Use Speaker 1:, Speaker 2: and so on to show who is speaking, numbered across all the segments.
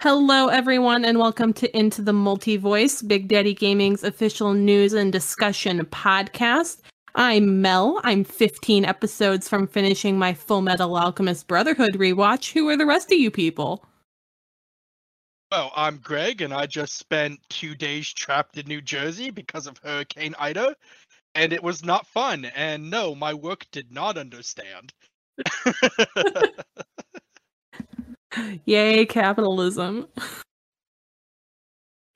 Speaker 1: Hello, everyone, and welcome to Into the Multi Voice, Big Daddy Gaming's official news and discussion podcast. I'm Mel. I'm 15 episodes from finishing my Full Metal Alchemist Brotherhood rewatch. Who are the rest of you people?
Speaker 2: Well, I'm Greg, and I just spent two days trapped in New Jersey because of Hurricane Ida, and it was not fun. And no, my work did not understand.
Speaker 1: Yay, capitalism.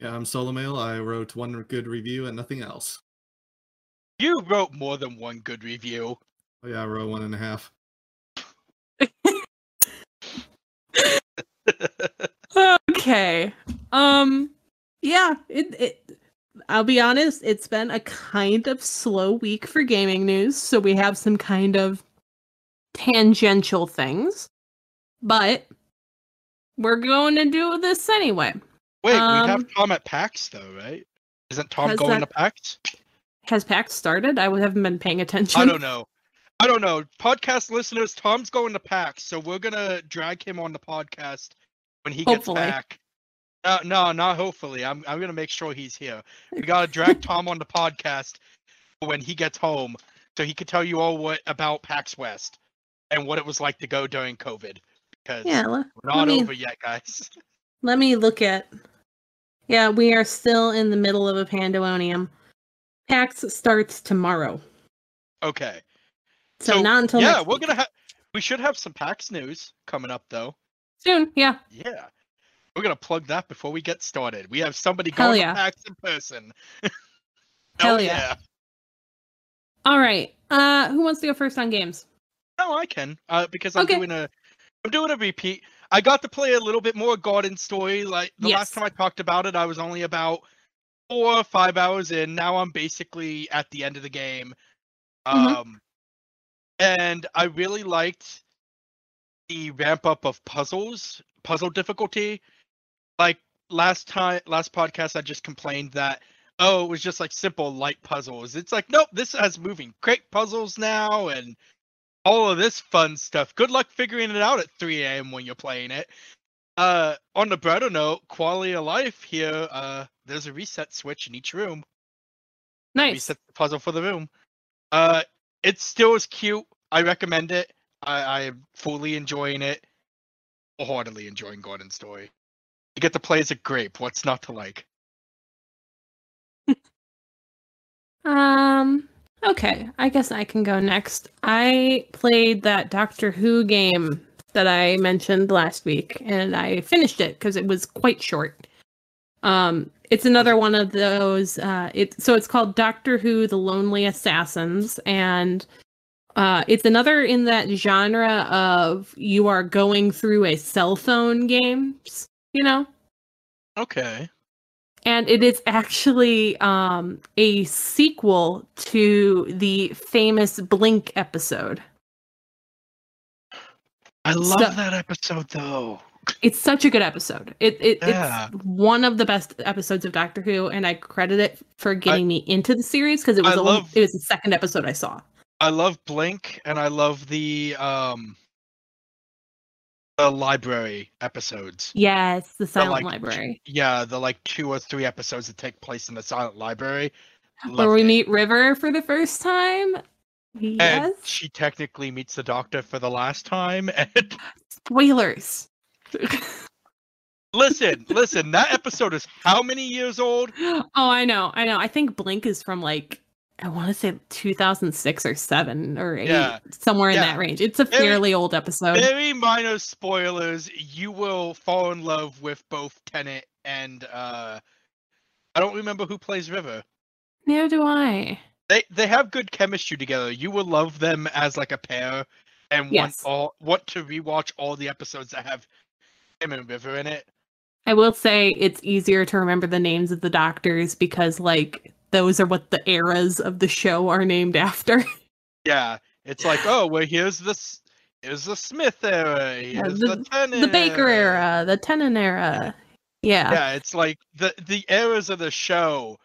Speaker 3: Yeah, I'm Solomail. I wrote one good review and nothing else.
Speaker 2: you wrote more than one good review.
Speaker 3: Oh yeah, I wrote one and a half.
Speaker 1: okay. Um yeah, it it I'll be honest, it's been a kind of slow week for gaming news, so we have some kind of tangential things. But we're going to do this anyway.
Speaker 2: Wait, we
Speaker 1: Um,
Speaker 2: have Tom at PAX though, right? Isn't Tom going
Speaker 1: that-
Speaker 2: to PAX?
Speaker 1: Has PAX started? I haven't been paying attention.
Speaker 2: I don't know. I don't know. Podcast listeners, Tom's going to PAX, so we're gonna drag him on the podcast when he
Speaker 1: Hopefully.
Speaker 2: gets back. No, no, not hopefully. I'm I'm gonna make sure he's here. We gotta drag Tom on the podcast when he gets home, so he can tell you all what about PAX West and what it was like to go during COVID. Because
Speaker 1: Yeah,
Speaker 2: we're not
Speaker 1: me-
Speaker 2: over yet, guys.
Speaker 1: let me look at. Yeah, we are still in the middle of a pandemonium. PAX starts tomorrow,
Speaker 2: Okay.
Speaker 1: so, not until
Speaker 2: yeah, we're
Speaker 1: week.
Speaker 2: gonna have. We should have some PAX news coming up though.
Speaker 1: soon. Yeah,
Speaker 2: Yeah. We're gonna plug that before we get started. We have somebody
Speaker 1: Hell
Speaker 2: going
Speaker 1: yeah.
Speaker 2: to PAX in person.
Speaker 1: Hell
Speaker 2: Hell
Speaker 1: yeah. All right. Uh, who wants to go first on games?
Speaker 2: Oh, I can. Uh, because I'm
Speaker 1: Okay.
Speaker 2: doing a I'm doing a repeat. I got to play a little bit more Garden Story. Like the
Speaker 1: Yes.
Speaker 2: last time I talked about it, I was only about four or five hours in. Now I'm basically at the end of the game.
Speaker 1: Mhm.
Speaker 2: Um and I really liked the ramp up of puzzles, puzzle difficulty. Like last time last podcast I just complained that oh, it was just like simple light puzzles. It's like nope, this has moving crate puzzles now and all of this fun stuff. Good luck figuring it out at 3 a.m. when you're playing it. Uh, on the brighter note, quality of life here. Uh, there's a reset switch in each room.
Speaker 1: Nice.
Speaker 2: Reset the puzzle for the room. Uh, it still is cute. I recommend it. I, I am fully enjoying it. Heartily enjoying Garden Story. You get to play as a grape. What's not to like?
Speaker 1: Um. Okay, I guess I can go next. I played that Doctor Who game that I mentioned last week, and I finished it because it was quite short. Um, it's another one of those. Uh, it so it's called Doctor Who: The Lonely Assassins, and uh, it's another in that genre of you are going through a cell phone games. You know,
Speaker 2: Okay.
Speaker 1: And it is actually um, a sequel to the famous Blink episode.
Speaker 2: I love
Speaker 1: So-
Speaker 2: that episode though.
Speaker 1: It's such a good episode. It, it
Speaker 2: Yeah.
Speaker 1: it's one of the best episodes of Doctor Who, and I credit it for getting me into the series because it was
Speaker 2: I
Speaker 1: the
Speaker 2: love-
Speaker 1: it was the second episode I saw.
Speaker 2: I love Blink and I love the um the library episodes.
Speaker 1: Yes, the Silent
Speaker 2: like,
Speaker 1: Library,
Speaker 2: Yeah, the like two or three episodes that take place in the silent library.
Speaker 1: where we
Speaker 2: it.
Speaker 1: meet River for the first time.
Speaker 2: and
Speaker 1: Yes,
Speaker 2: she technically meets the doctor for the last time. And
Speaker 1: spoilers.
Speaker 2: listen, listen, that episode is how many years old?
Speaker 1: oh, I know, I know. I think Blink is from like I want to say 2006 or seven or eight,
Speaker 2: Yeah.
Speaker 1: somewhere in that range. It's a
Speaker 2: Very-
Speaker 1: fairly old episode.
Speaker 2: Very minor spoilers. You will fall in love with both Tennant and uh I don't remember who plays River.
Speaker 1: Neither do I.
Speaker 2: they they have good chemistry together. You will love them as like a pair, and want all want to rewatch all the episodes that have him and River in it.
Speaker 1: I will say it's easier to remember the names of the doctors because like those are what the eras of the show are named after.
Speaker 2: Yeah, it's like oh well here's this here's the Smith era, here's the,
Speaker 1: the- the Baker era, the Tennant era. Yeah.
Speaker 2: Yeah, it's like the the eras of the show.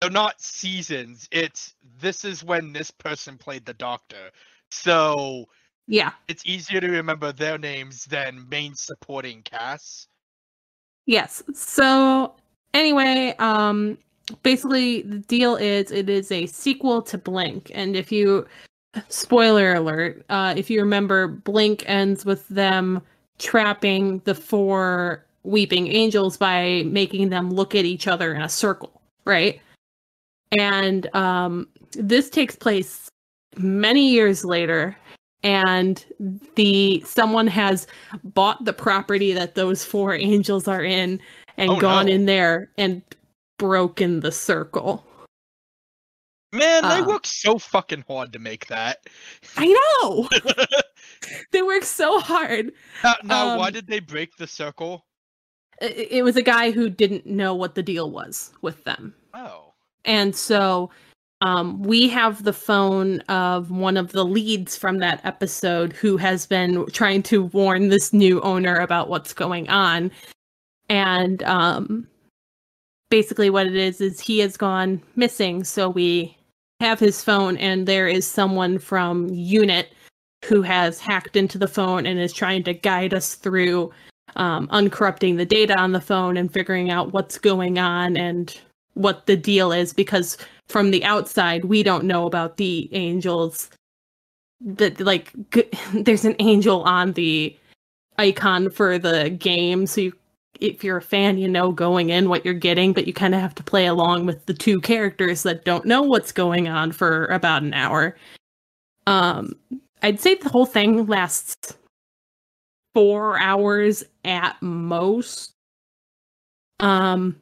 Speaker 2: They're not seasons. It's this is when this person played the Doctor. So
Speaker 1: Yeah.
Speaker 2: it's easier to remember their names than main supporting casts.
Speaker 1: Yes. So anyway, um basically the deal is it is a sequel to Blink and if you spoiler alert, uh if you remember Blink ends with them trapping the four weeping angels by making them look at each other in a circle, right? And um this takes place many years later and the someone has bought the property that those four angels are in and
Speaker 2: Oh,
Speaker 1: gone
Speaker 2: no.
Speaker 1: in there and broken the circle.
Speaker 2: Man, they
Speaker 1: Uh.
Speaker 2: worked so fucking hard to make that.
Speaker 1: I know. they work so hard.
Speaker 2: now, now why
Speaker 1: Um,
Speaker 2: did they break the circle?
Speaker 1: I- It was a guy who didn't know what the deal was with them.
Speaker 2: Oh.
Speaker 1: And so um, we have the phone of one of the leads from that episode who has been trying to warn this new owner about what's going on. And um, basically, what it is, is he has gone missing. So we have his phone, and there is someone from Unit who has hacked into the phone and is trying to guide us through um, uncorrupting the data on the phone and figuring out what's going on and what the deal is because from the outside we don't know about the angels that like g- there's an angel on the icon for the game so you if you're a fan you know going in what you're getting but you kind of have to play along with the two characters that don't know what's going on for about an hour um i'd say the whole thing lasts 4 hours at most um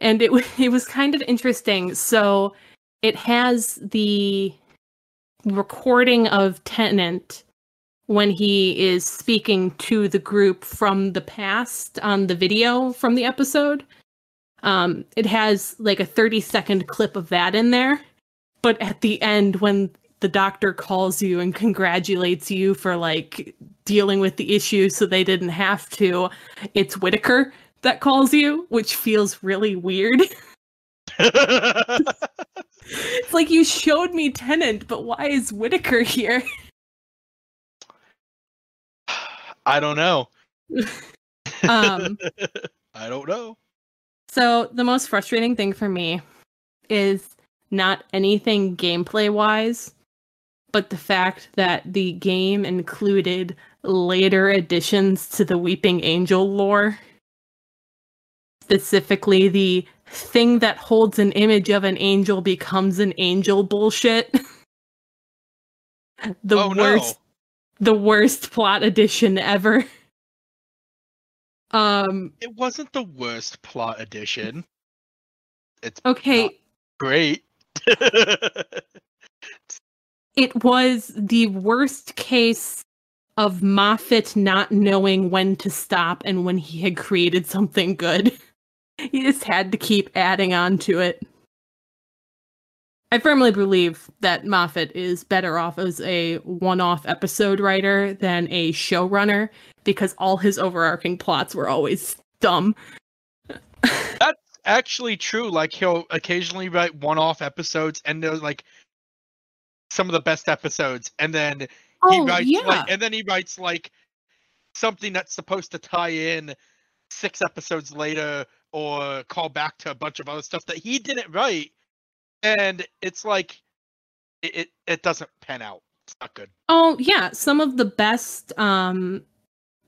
Speaker 1: and it it was kind of interesting. So it has the recording of Tennant when he is speaking to the group from the past on the video from the episode. Um, it has like a 30 second clip of that in there. But at the end, when the doctor calls you and congratulates you for like dealing with the issue so they didn't have to, it's Whittaker that calls you, which feels really weird. it's like you showed me Tennant, but why is Whittaker here?
Speaker 2: I don't know.
Speaker 1: Um,
Speaker 2: I don't know.
Speaker 1: so the most frustrating thing for me is not anything gameplay wise, but the fact that the game included later additions to the Weeping Angel lore. Specifically, the thing that holds an image of an angel becomes an angel bullshit. the
Speaker 2: oh
Speaker 1: worst the worst plot addition ever. Um.
Speaker 2: It wasn't the worst plot addition. It's
Speaker 1: okay,
Speaker 2: great.
Speaker 1: it was the worst case of Moffat not knowing when to stop and when he had created something good. he just had to keep adding on to it. I firmly believe that Moffat is better off as a one off episode writer than a showrunner because all his overarching plots were always dumb.
Speaker 2: That's actually true. Like he'll occasionally write one-off episodes, and they're like some of the best episodes, and then he
Speaker 1: Oh,
Speaker 2: writes
Speaker 1: yeah.
Speaker 2: like, and then he writes like something that's supposed to tie in six episodes later or call back to a bunch of other stuff that he didn't write, and it's like it it, it doesn't pan out. It's not good.
Speaker 1: Oh yeah, some of the best um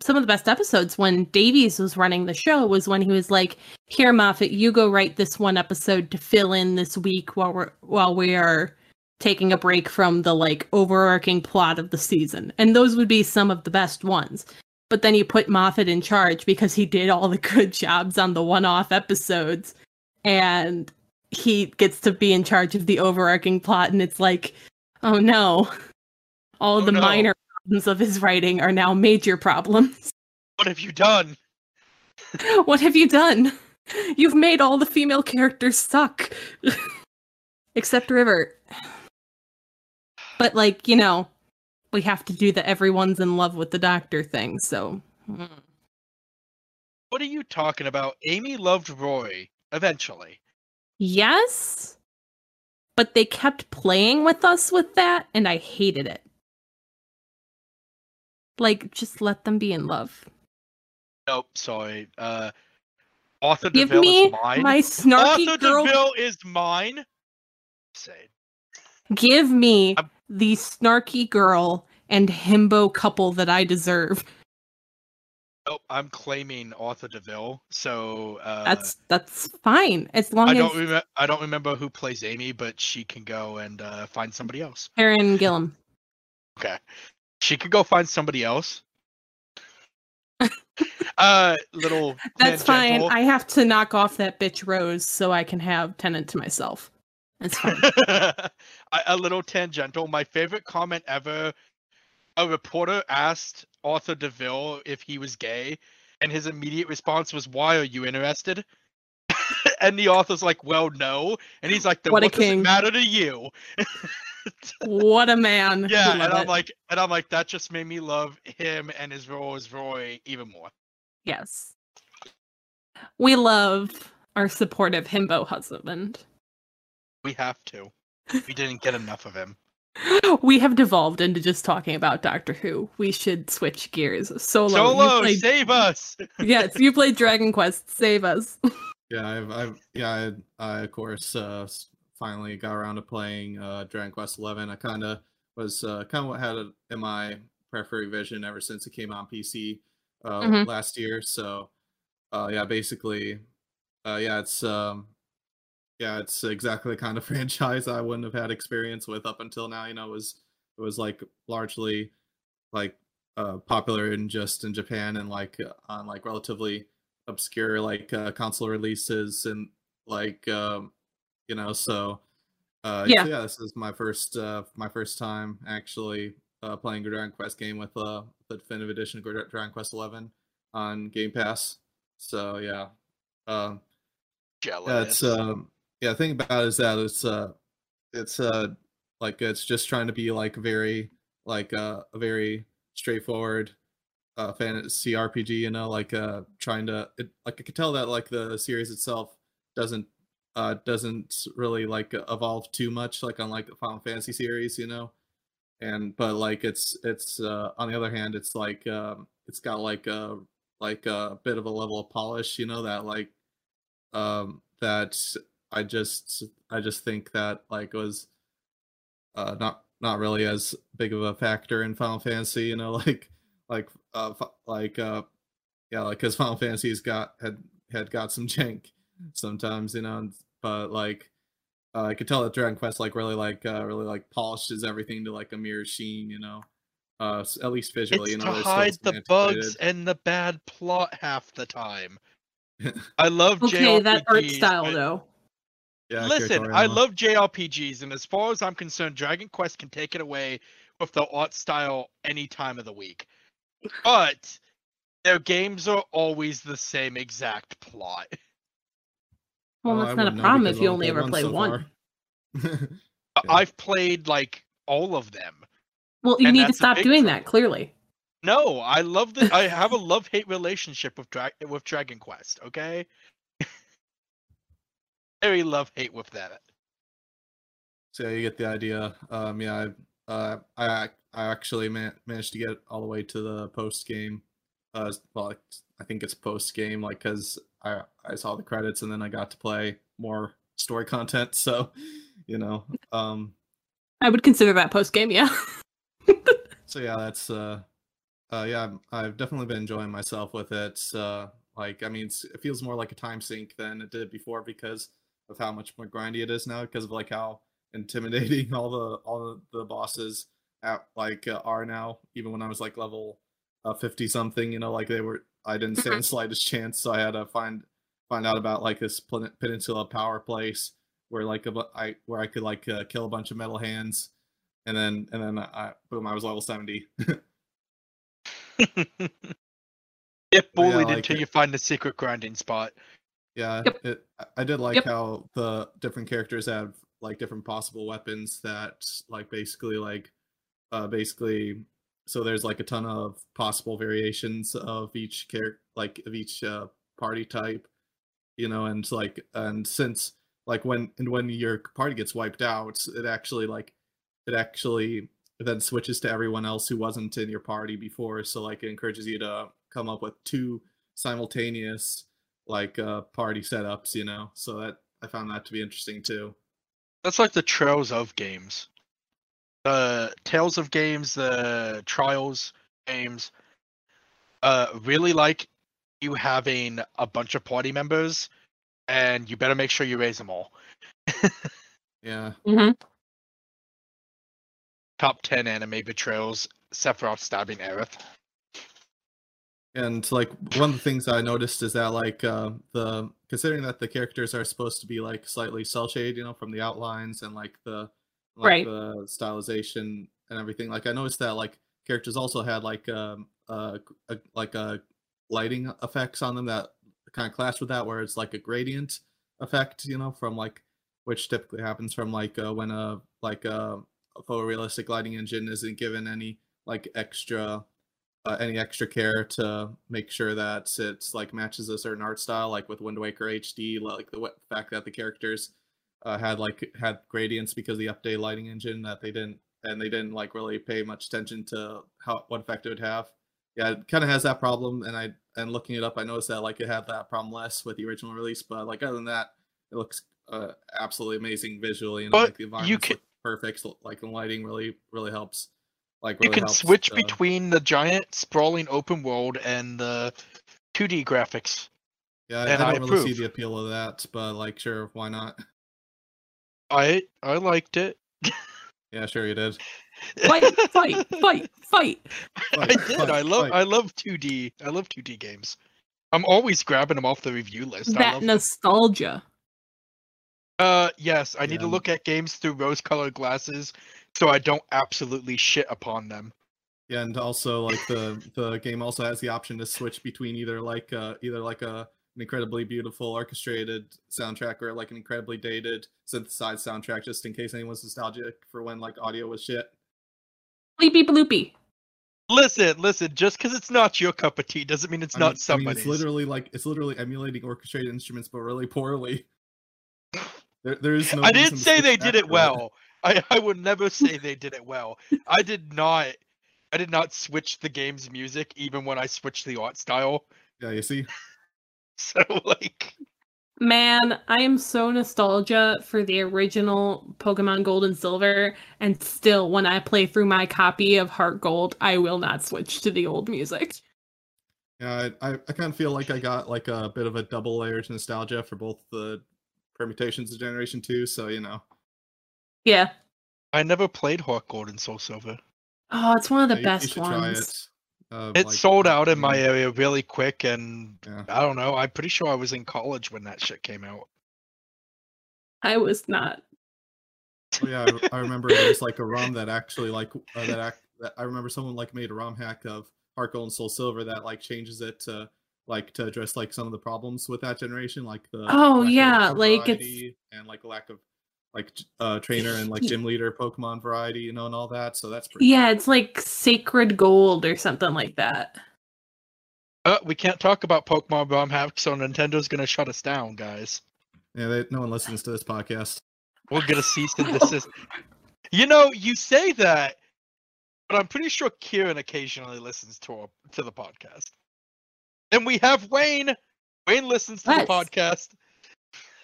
Speaker 1: some of the best episodes when Davies was running the show was when he was like, "Here, Moffat, you go write this one episode to fill in this week while we're while we are taking a break from the like overarching plot of the season." And those would be some of the best ones. But then you put Moffat in charge because he did all the good jobs on the one-off episodes, and he gets to be in charge of the overarching plot, and it's like, oh no, all
Speaker 2: Oh,
Speaker 1: the
Speaker 2: no.
Speaker 1: minor problems of his writing are now major problems.
Speaker 2: What have you done?
Speaker 1: what have you done? You've made all the female characters suck. Except River. But like, you know, we have to do the everyone's in love with the doctor thing, so mm.
Speaker 2: What are you talking about? Amy loved Rory eventually.
Speaker 1: Yes. But they kept playing with us with that and I hated it. Like just let them be in love.
Speaker 2: Nope, sorry. Uh, Arthur
Speaker 1: Give
Speaker 2: Darvill
Speaker 1: me
Speaker 2: is mine.
Speaker 1: my snarky
Speaker 2: Arthur
Speaker 1: girl.
Speaker 2: Darvill is mine. Say.
Speaker 1: Give me
Speaker 2: I'm-
Speaker 1: the snarky girl and himbo couple that I deserve.
Speaker 2: Oh, I'm claiming Arthur Darvill. So uh,
Speaker 1: That's that's fine as long
Speaker 2: I
Speaker 1: as
Speaker 2: don't remember. I don't remember who plays Amy, but she can go and uh, find somebody else.
Speaker 1: Karen Gillan.
Speaker 2: Okay, she could go find somebody else. uh, little.
Speaker 1: That's fine. I have to knock off that bitch Rose so I can have Tennant to myself. That's fine.
Speaker 2: a little tangential. My favorite comment ever. A reporter asked Arthur Darvill if he was gay, and his immediate response was, "Why are you interested?" and the author's like, "Well, no," and he's like, "Then
Speaker 1: What
Speaker 2: what,
Speaker 1: a
Speaker 2: does it matter to you?"
Speaker 1: what a man.
Speaker 2: yeah, and I'm
Speaker 1: it.
Speaker 2: like, and I'm like, that just made me love him and his role as Rory even more.
Speaker 1: yes. We love our supportive himbo husband.
Speaker 2: We have to. We didn't get enough of him.
Speaker 1: We have devolved into just talking about Doctor Who. We should switch gears. Solo, you
Speaker 2: Solo,
Speaker 1: played-
Speaker 2: save us!
Speaker 1: yes, you played Dragon Quest. Save us.
Speaker 3: Yeah, I've, I've yeah, I, I of course uh, finally got around to playing uh, Dragon Quest Eleven. I kind of was uh, kind of had it in my periphery vision ever since it came on PC uh,
Speaker 1: Mhm.
Speaker 3: last year. So, uh, yeah, basically, uh, yeah, it's um, yeah, it's exactly the kind of franchise I wouldn't have had experience with up until now. You know, it was it was like largely like uh, popular in just in Japan and like uh, on like relatively obscure like uh, console releases and like um you know so uh
Speaker 1: Yeah.
Speaker 3: so yeah this is my first uh my first time actually uh playing a Dragon Quest game with uh the definitive edition of Dragon Quest 11 on Game Pass so yeah um
Speaker 2: Jealous.
Speaker 3: yeah, um yeah, the thing about it is that it's uh it's uh like it's just trying to be like very like uh, a very straightforward uh fantasy RPG, you know, like uh trying to it, like I could tell that like the series itself doesn't uh doesn't really like evolve too much like on like the Final Fantasy series, you know. And but like it's it's uh on the other hand it's like um it's got like a like a bit of a level of polish, you know, that like um that I just I just think that like was uh not not really as big of a factor in Final Fantasy, you know, like like uh like uh yeah, like cuz Final Fantasy's got had had got some jank sometimes, you know, but like uh, I could tell that Dragon Quest like really like uh really like polishes everything to like a mirror sheen, you know. Uh at least visually,
Speaker 2: it's
Speaker 3: you know.
Speaker 2: to hide the bugs and the bad plot half the time. I love
Speaker 1: Okay, that art style
Speaker 2: but-
Speaker 1: though.
Speaker 3: Yeah,
Speaker 2: Listen, I love JRPGs, and as far as I'm concerned, Dragon Quest can take it away with the art style any time of the week. But their games are always the same exact plot.
Speaker 1: Well,
Speaker 3: Oh, I
Speaker 1: that's not a problem if you only ever play
Speaker 3: so
Speaker 1: one.
Speaker 3: Yeah.
Speaker 2: I've played like all of them.
Speaker 1: Well, you need to stop doing
Speaker 2: trouble.
Speaker 1: that. Clearly.
Speaker 2: No, I love the. I have a love hate relationship with Dra- with Dragon Quest. Okay, very love hate with that.
Speaker 3: So yeah, you get the idea. Um, yeah, I, uh, I, I actually man- managed to get all the way to the post game. Uh, well, I think it's post game, like because I I saw the credits and then I got to play more story content. So, you know, um,
Speaker 1: I would consider that post game. Yeah.
Speaker 3: so yeah, that's uh, uh, yeah, I'm- I've definitely been enjoying myself with it. Uh, like, I mean, it's, it feels more like a time sink than it did before because of how much more grindy it is now. Because of like how intimidating all the all the, the bosses at like uh, are now. Even when I was like level uh, fifty something, you know, like they were, I didn't stand the slightest chance. So I had to find find out about like this pen- peninsula power place where like a, bu- I where I could like uh, kill a bunch of metal hands and then and then I boom, I was level seventy.
Speaker 2: Get bullied
Speaker 3: like
Speaker 2: until you find the secret grinding spot.
Speaker 3: Yeah,
Speaker 1: Yep.
Speaker 3: it. I- did like
Speaker 1: Yep.
Speaker 3: how the different characters have like different possible weapons that like basically like uh basically so there's like a ton of possible variations of each character like of each uh party type you know and like and since like when and when your party gets wiped out it actually like it actually then switches to everyone else who wasn't in your party before so like it encourages you to come up with two simultaneous like uh party setups, you know. So that I found that to be interesting too.
Speaker 2: That's like the Trails of games. The Tales of games, the Trials games. Uh, really like you having a bunch of party members, and you better make sure you raise them all.
Speaker 3: Yeah.
Speaker 1: Mm-hmm.
Speaker 2: Top ten anime betrayals, Sephiroth stabbing Aerith.
Speaker 3: And like one of the things I noticed is that like uh, the considering that the characters are supposed to be like slightly cel shaded, you know, from the outlines and like the like
Speaker 1: Right.
Speaker 3: the stylization and everything. Like I noticed that like characters also had like um uh a, like a lighting effects on them that kind of clash with that, where it's like a gradient effect, you know, from like which typically happens from like uh, when a like a, a photorealistic lighting engine isn't given any like extra uh, any extra care to make sure that it's like matches a certain art style, like with Wind Waker HD, like the fact that the characters uh, had like had gradients because the update lighting engine that they didn't and they didn't like really pay much attention to how what effect it would have. Yeah, it kind of has that problem, and I and looking it up, I noticed that like it had that problem less with the original release, but like other than that, it looks uh, absolutely amazing visually, and
Speaker 2: But
Speaker 3: like the
Speaker 2: can-
Speaker 3: perfect. Like the lighting really really helps. Like
Speaker 2: You can
Speaker 3: helps,
Speaker 2: switch
Speaker 3: uh,
Speaker 2: between the giant sprawling open world and the 2D graphics.
Speaker 3: Yeah, I,
Speaker 2: and
Speaker 3: I
Speaker 2: I
Speaker 3: don't really see the appeal of that, but like, sure, why not?
Speaker 2: I I liked it.
Speaker 3: Yeah, sure, you did.
Speaker 1: Fight, fight, fight, fight.
Speaker 2: I did.
Speaker 3: fight,
Speaker 2: I love
Speaker 3: fight.
Speaker 2: I love 2D. I love 2D games. I'm always grabbing them off the review list. I
Speaker 1: That
Speaker 2: love
Speaker 1: nostalgia.
Speaker 2: Uh, yes, I need to look at games through rose-colored glasses, so I don't absolutely shit upon them.
Speaker 3: Yeah, and also like the the game also has the option to switch between either like uh either like a an incredibly beautiful orchestrated soundtrack or like an incredibly dated synthesized soundtrack, just in case anyone's nostalgic for when like audio was shit.
Speaker 1: Bleepy bloopy.
Speaker 2: Listen, listen. Just because it's not your cup of tea doesn't mean it's
Speaker 3: I mean-
Speaker 2: not
Speaker 3: I mean, it's literally like it's literally emulating orchestrated instruments, but really poorly. There, there is no.
Speaker 2: I didn't say they did it
Speaker 3: to
Speaker 2: well. I, I would never say they did it well. I did not. I did not switch the game's music even when I switched the art style.
Speaker 3: Yeah, you see.
Speaker 2: So like,
Speaker 1: Man, I am so nostalgia for the original Pokemon Gold and Silver, and still, when I play through my copy of Heart Gold, I will not switch to the old music.
Speaker 3: Yeah, I, I, I kind of feel like I got like a bit of a double layered nostalgia for both the permutations of Generation 2, so you know.
Speaker 1: Yeah.
Speaker 2: I never played Heart Gold and Soul Silver.
Speaker 1: Oh, it's one of the
Speaker 3: yeah, you- you
Speaker 1: best
Speaker 3: try
Speaker 1: ones.
Speaker 3: it. Uh,
Speaker 2: It
Speaker 3: like,
Speaker 2: sold out in my area really quick, and
Speaker 3: Yeah.
Speaker 2: I don't know. I'm pretty sure I was in college when that shit came out.
Speaker 1: I was not.
Speaker 3: Oh, yeah, I, I remember was like a ROM that actually like uh, that, act, that I remember someone like made a ROM hack of Heart Gold and Soul Silver that like changes it to like to address like some of the problems with that generation, like the
Speaker 1: Oh, yeah, like, it's-
Speaker 3: and like a lack of like j- uh trainer and like gym leader Pokemon variety, you know, and all that. So that's pretty.
Speaker 1: Yeah, it's like Sacred Gold or something like that.
Speaker 2: Uh, we can't talk about Pokemon ROM hacks, so Nintendo's gonna shut us down, guys.
Speaker 3: Yeah, they, no one listens to this podcast.
Speaker 2: We'll get a cease and desist. You know, you say that, but I'm pretty sure Kieran occasionally listens to our, to the podcast. And we have Wayne. Wayne listens to
Speaker 1: Yes.
Speaker 2: the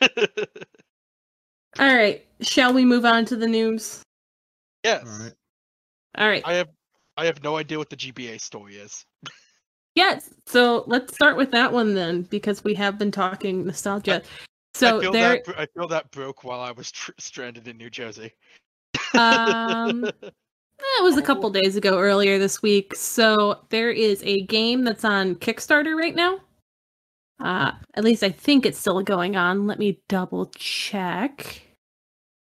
Speaker 2: podcast.
Speaker 1: All right, shall we move on to the news?
Speaker 2: yes.
Speaker 3: All right.
Speaker 1: All right.
Speaker 2: I have I have no idea what the GBA story is.
Speaker 1: Yes. So let's start with that one then, because we have been talking nostalgia. So
Speaker 2: I feel
Speaker 1: there,
Speaker 2: that I feel that broke while I was tr- stranded in New Jersey.
Speaker 1: um, that was a couple days ago, earlier this week. So there is a game that's on Kickstarter right now. Uh, at least I think it's still going on. Let me double check.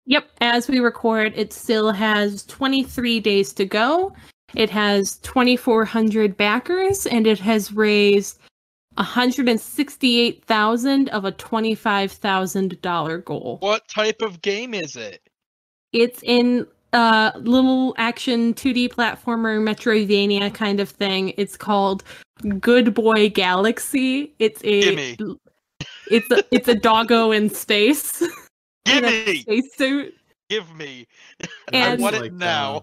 Speaker 1: Yep, as we record, it still has 23 days to go. It has 2,400 backers, and it has raised 168,000 of a $25,000 goal.
Speaker 2: what type of game is it?
Speaker 1: It's in uh little action 2D platformer Metroidvania kind of thing. It's called Good Boy Galaxy. It's a
Speaker 2: Gimme.
Speaker 1: it's a it's a doggo in space.
Speaker 2: Give
Speaker 1: in a
Speaker 2: me,
Speaker 1: spacesuit.
Speaker 2: give me.
Speaker 1: And-
Speaker 2: I want it
Speaker 3: Like,
Speaker 2: now.
Speaker 3: uh,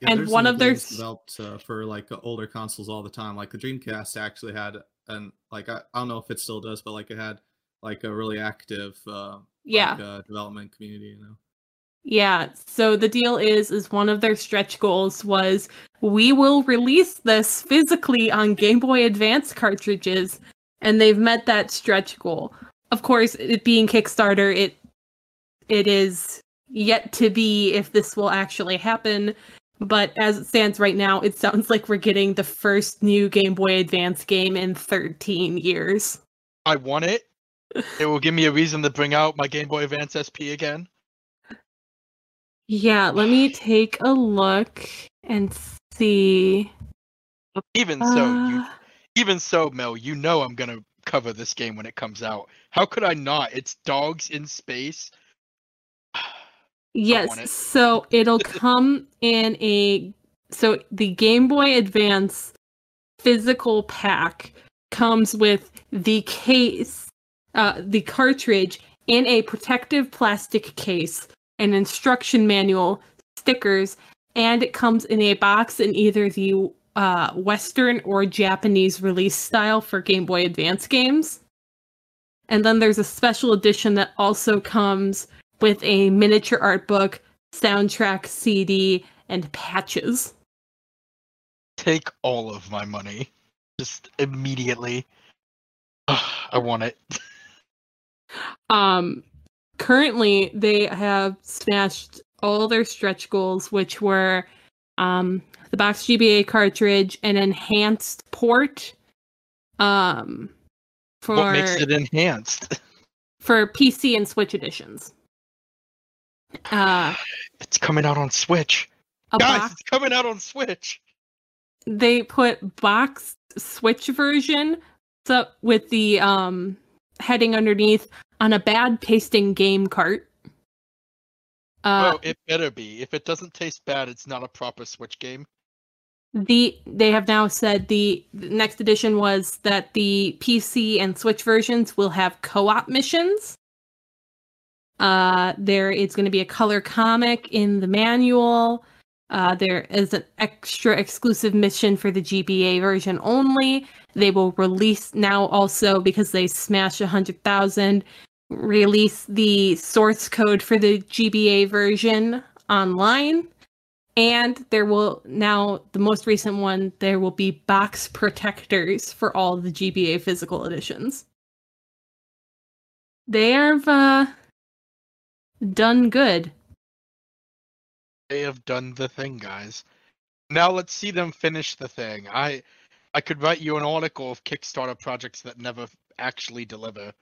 Speaker 3: yeah,
Speaker 1: And one of their
Speaker 3: developed uh, for like uh, older consoles all the time. Like the Dreamcast actually had and like I, I don't know if it still does, but like it had like a really active uh,
Speaker 1: Yeah.
Speaker 3: like, uh, development community. You know.
Speaker 1: Yeah. So the deal is is one of their stretch goals was we will release this physically on Game Boy Advance cartridges and they've met that stretch goal. Of course, it being Kickstarter, it it is yet to be if this will actually happen. But as it stands right now, it sounds like we're getting the first new Game Boy Advance game in 13 years.
Speaker 2: I want it. It will give me a reason to bring out my Game Boy Advance SP again.
Speaker 1: Yeah, let me take a look and see.
Speaker 2: Even so, you
Speaker 1: Uh,
Speaker 2: even so, Mel, you know I'm gonna cover this game when it comes out. How could I not? It's dogs in space.
Speaker 1: Yes,
Speaker 2: it.
Speaker 1: so it'll come in a so the Game Boy Advance physical pack comes with the case, uh, the cartridge in a protective plastic case, an instruction manual, stickers, and it comes in a box in either the uh, Western or Japanese release style for Game Boy Advance games. And then there's a special edition that also comes with a miniature art book, soundtrack CD, and patches.
Speaker 2: Take all of my money, just immediately. I want it.
Speaker 1: Um, currently, they have smashed all their stretch goals, which were um, the box GBA cartridge, an enhanced port, um, for
Speaker 2: What makes it enhanced?
Speaker 1: for PC and Switch editions. Uh,
Speaker 2: It's coming out on Switch. Guys,
Speaker 1: box
Speaker 2: it's coming out on Switch.
Speaker 1: they put box switch version so with the um heading underneath on a bad tasting game cart uh
Speaker 2: well, it better be. If it doesn't taste bad, it's not a proper Switch game.
Speaker 1: the they have now said the, the next edition was that the pc and switch versions will have co-op missions uh there is going to be a color comic in the manual uh, there is an extra exclusive mission for the GBA version only. They will release now also because they smashed a hundred thousand. Release the source code for the GBA version online, and there will now the most recent one. There will be box protectors for all the GBA physical editions. They have uh, done good.
Speaker 2: They have done the thing, guys. Now let's see them finish the thing. I I could write you an article of Kickstarter projects that never actually deliver.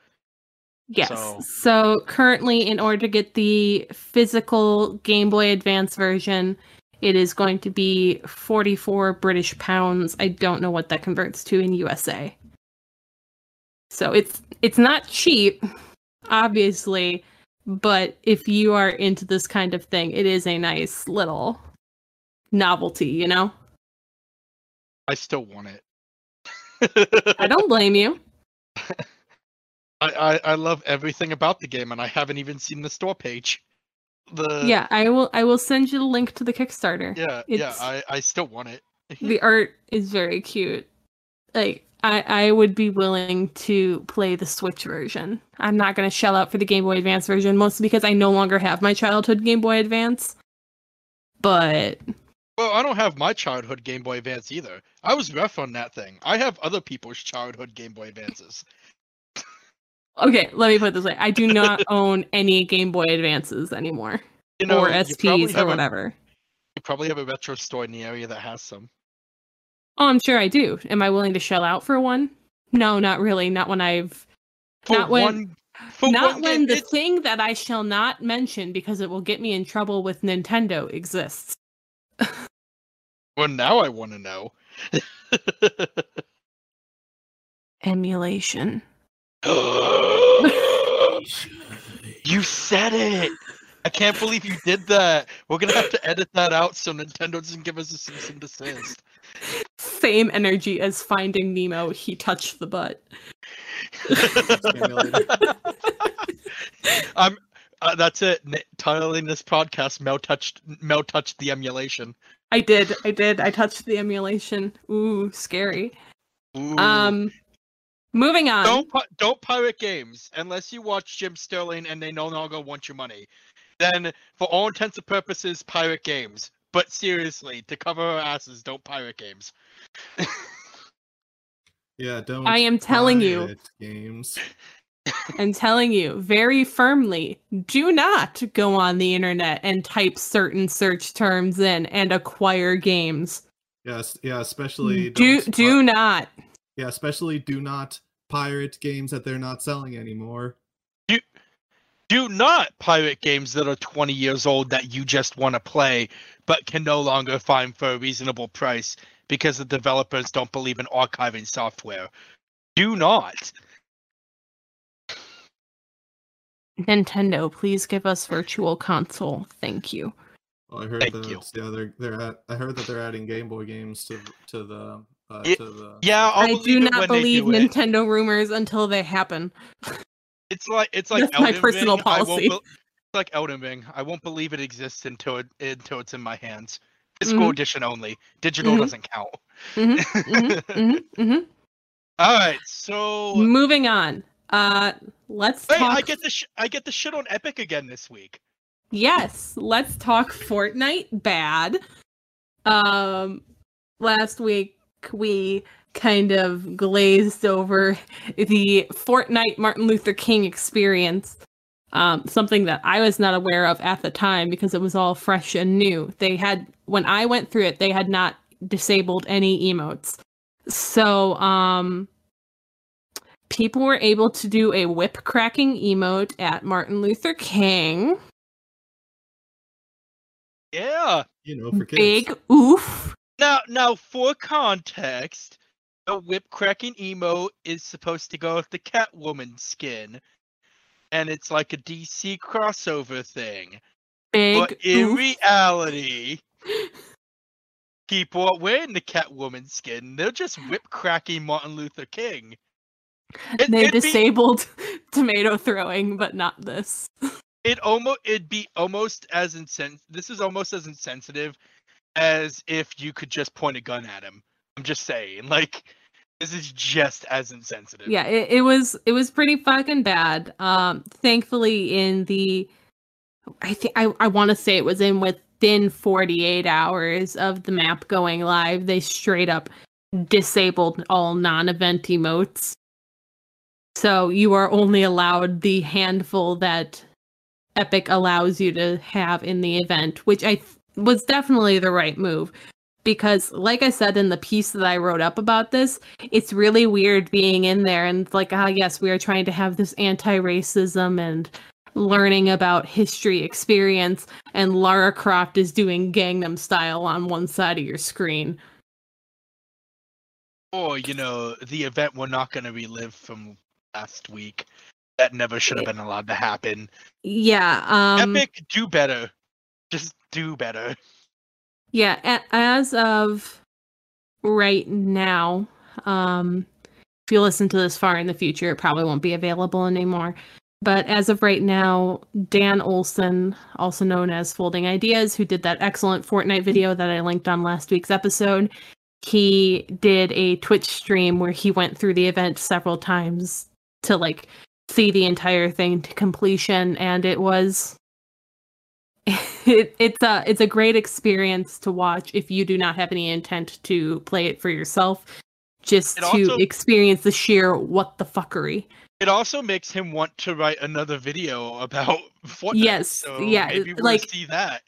Speaker 1: Yes.
Speaker 2: So-
Speaker 1: So, currently, in order to get the physical Game Boy Advance version, it is going to be 44 British pounds. I don't know what that converts to in USA. So it's it's not cheap, obviously, but if you are into this kind of thing, it is a nice little novelty, you know?
Speaker 2: I still want it.
Speaker 1: I don't blame you.
Speaker 2: I, I I love everything about the game, and I haven't even seen the store page. The
Speaker 1: Yeah, I will I will send you the link to the Kickstarter.
Speaker 2: yeah yeah. I I still want it.
Speaker 1: the art is very cute. Like I I would be willing to play the Switch version. I'm not going to shell out for the Game Boy Advance version mostly because I no longer have my childhood Game Boy Advance. But
Speaker 2: Well, I don't have my childhood Game Boy Advance either. I was rough on that thing. I have other people's childhood Game Boy Advances.
Speaker 1: okay, let me put it this way. I do not own any Game Boy Advances anymore
Speaker 2: You know,
Speaker 1: or SPs or
Speaker 2: a-
Speaker 1: whatever.
Speaker 2: you probably have a retro store in the area that has some.
Speaker 1: Oh, I'm sure I do. Am I willing to shell out for one? No, not really. Not when I've
Speaker 2: For
Speaker 1: Not when-
Speaker 2: one,
Speaker 1: not when the thing that I shall not mention because it will get me in trouble with Nintendo exists.
Speaker 2: Well, now I want to know.
Speaker 1: Emulation.
Speaker 2: you said it. I can't believe you did that. We're gonna have to edit that out so Nintendo doesn't give us a cease and desist.
Speaker 1: Same energy as finding Nemo. He touched the butt.
Speaker 2: I'm. Uh, that's it. N- titling this podcast, Mel touched. Mel touched the emulation.
Speaker 1: I did. I did. I touched the emulation. Ooh, scary.
Speaker 2: Ooh.
Speaker 1: Um, Moving on.
Speaker 2: Don't pi- don't pirate games unless you watch Jim Sterling and they no longer want your money. Then, for all intents and purposes, pirate games. But seriously, to cover our asses, don't pirate games.
Speaker 3: Yeah, don't.
Speaker 1: I am telling you.
Speaker 3: Games.
Speaker 1: and telling you very firmly do not go on the internet and type certain search terms in and acquire games.
Speaker 3: Yes, yeah, especially
Speaker 1: Do
Speaker 3: don't
Speaker 1: do
Speaker 3: pi-
Speaker 1: not.
Speaker 3: yeah, especially do not pirate games that they're not selling anymore.
Speaker 2: Do not pirate games that are 20 years old that you just want to play, but can no longer find for a reasonable price because the developers don't believe in archiving software. Do not.
Speaker 1: Nintendo, please give us virtual console. Thank you.
Speaker 3: Well, I heard
Speaker 2: Thank
Speaker 3: that
Speaker 2: you.
Speaker 3: yeah, they're they're at, I heard that they're adding Game Boy games to to the uh,
Speaker 2: Ye-
Speaker 3: to the
Speaker 2: Yeah, I'll
Speaker 1: I do not believe
Speaker 2: do it.
Speaker 1: Nintendo rumors until they happen.
Speaker 2: It's like it's like
Speaker 1: That's my
Speaker 2: Elden
Speaker 1: personal
Speaker 2: won't
Speaker 1: policy.
Speaker 2: it's like Elden Ring. I won't believe it exists until it until it's in my hands. Physical
Speaker 1: Mhm.
Speaker 2: edition only. Digital
Speaker 1: Mhm.
Speaker 2: doesn't count.
Speaker 1: Mhm, mhm, mhm, mhm.
Speaker 2: All right, so
Speaker 1: Moving on. Uh, let's
Speaker 2: Wait,
Speaker 1: talk.
Speaker 2: I get the sh- I get the shit on Epic again this week.
Speaker 1: Yes, let's talk Fortnite bad. Um last week we kind of glazed over the Fortnite Martin Luther King experience. Um, something that I was not aware of at the time because it was all fresh and new. They had when I went through it, they had not disabled any emotes. So um people were able to do a whip cracking emote at Martin Luther King.
Speaker 2: Yeah.
Speaker 3: you know for kids.
Speaker 1: Big oof.
Speaker 2: Now, now for context, the whip cracking emo is supposed to go with the Catwoman skin, and it's like a DC crossover thing.
Speaker 1: Big
Speaker 2: but in
Speaker 1: oof.
Speaker 2: reality, people are wearing the Catwoman skin. They're just whip cracking Martin Luther King. It,
Speaker 1: they
Speaker 2: it'd be-
Speaker 1: disabled tomato throwing, but not this.
Speaker 2: it almost it'd be almost as insen- this is almost as insensitive as if you could just point a gun at him. I'm just saying, like this is just as insensitive.
Speaker 1: Yeah, it, it was it was pretty fucking bad. Um, thankfully, in the I think I I want to say it was in within 48 hours of the map going live, they straight up disabled all non-event emotes. So you are only allowed the handful that Epic allows you to have in the event, which I th- was definitely the right move. Because, like I said in the piece that I wrote up about this, it's really weird being in there and it's like, ah, yes, we are trying to have this anti racism and learning about history experience, and Lara Croft is doing Gangnam Style on one side of your screen.
Speaker 2: Or you know, the event we're not going to relive from last week. That never should have been allowed to happen.
Speaker 1: Yeah, um,
Speaker 2: Epic, do better. Just do better.
Speaker 1: Yeah, as of right now, um, if you listen to this far in the future, it probably won't be available anymore. But as of right now, Dan Olson, also known as Folding Ideas, who did that excellent Fortnite video that I linked on last week's episode, he did a Twitch stream where he went through the event several times to like see the entire thing to completion, and it was it, it's a it's a great experience to watch if you do not have any intent to play it for yourself just
Speaker 2: It
Speaker 1: to
Speaker 2: also-
Speaker 1: experience the sheer what the fuckery
Speaker 2: It also makes him want to write another video about Fortnite.
Speaker 1: Yes,
Speaker 2: so
Speaker 1: yeah,
Speaker 2: maybe we'll
Speaker 1: like-
Speaker 2: see that.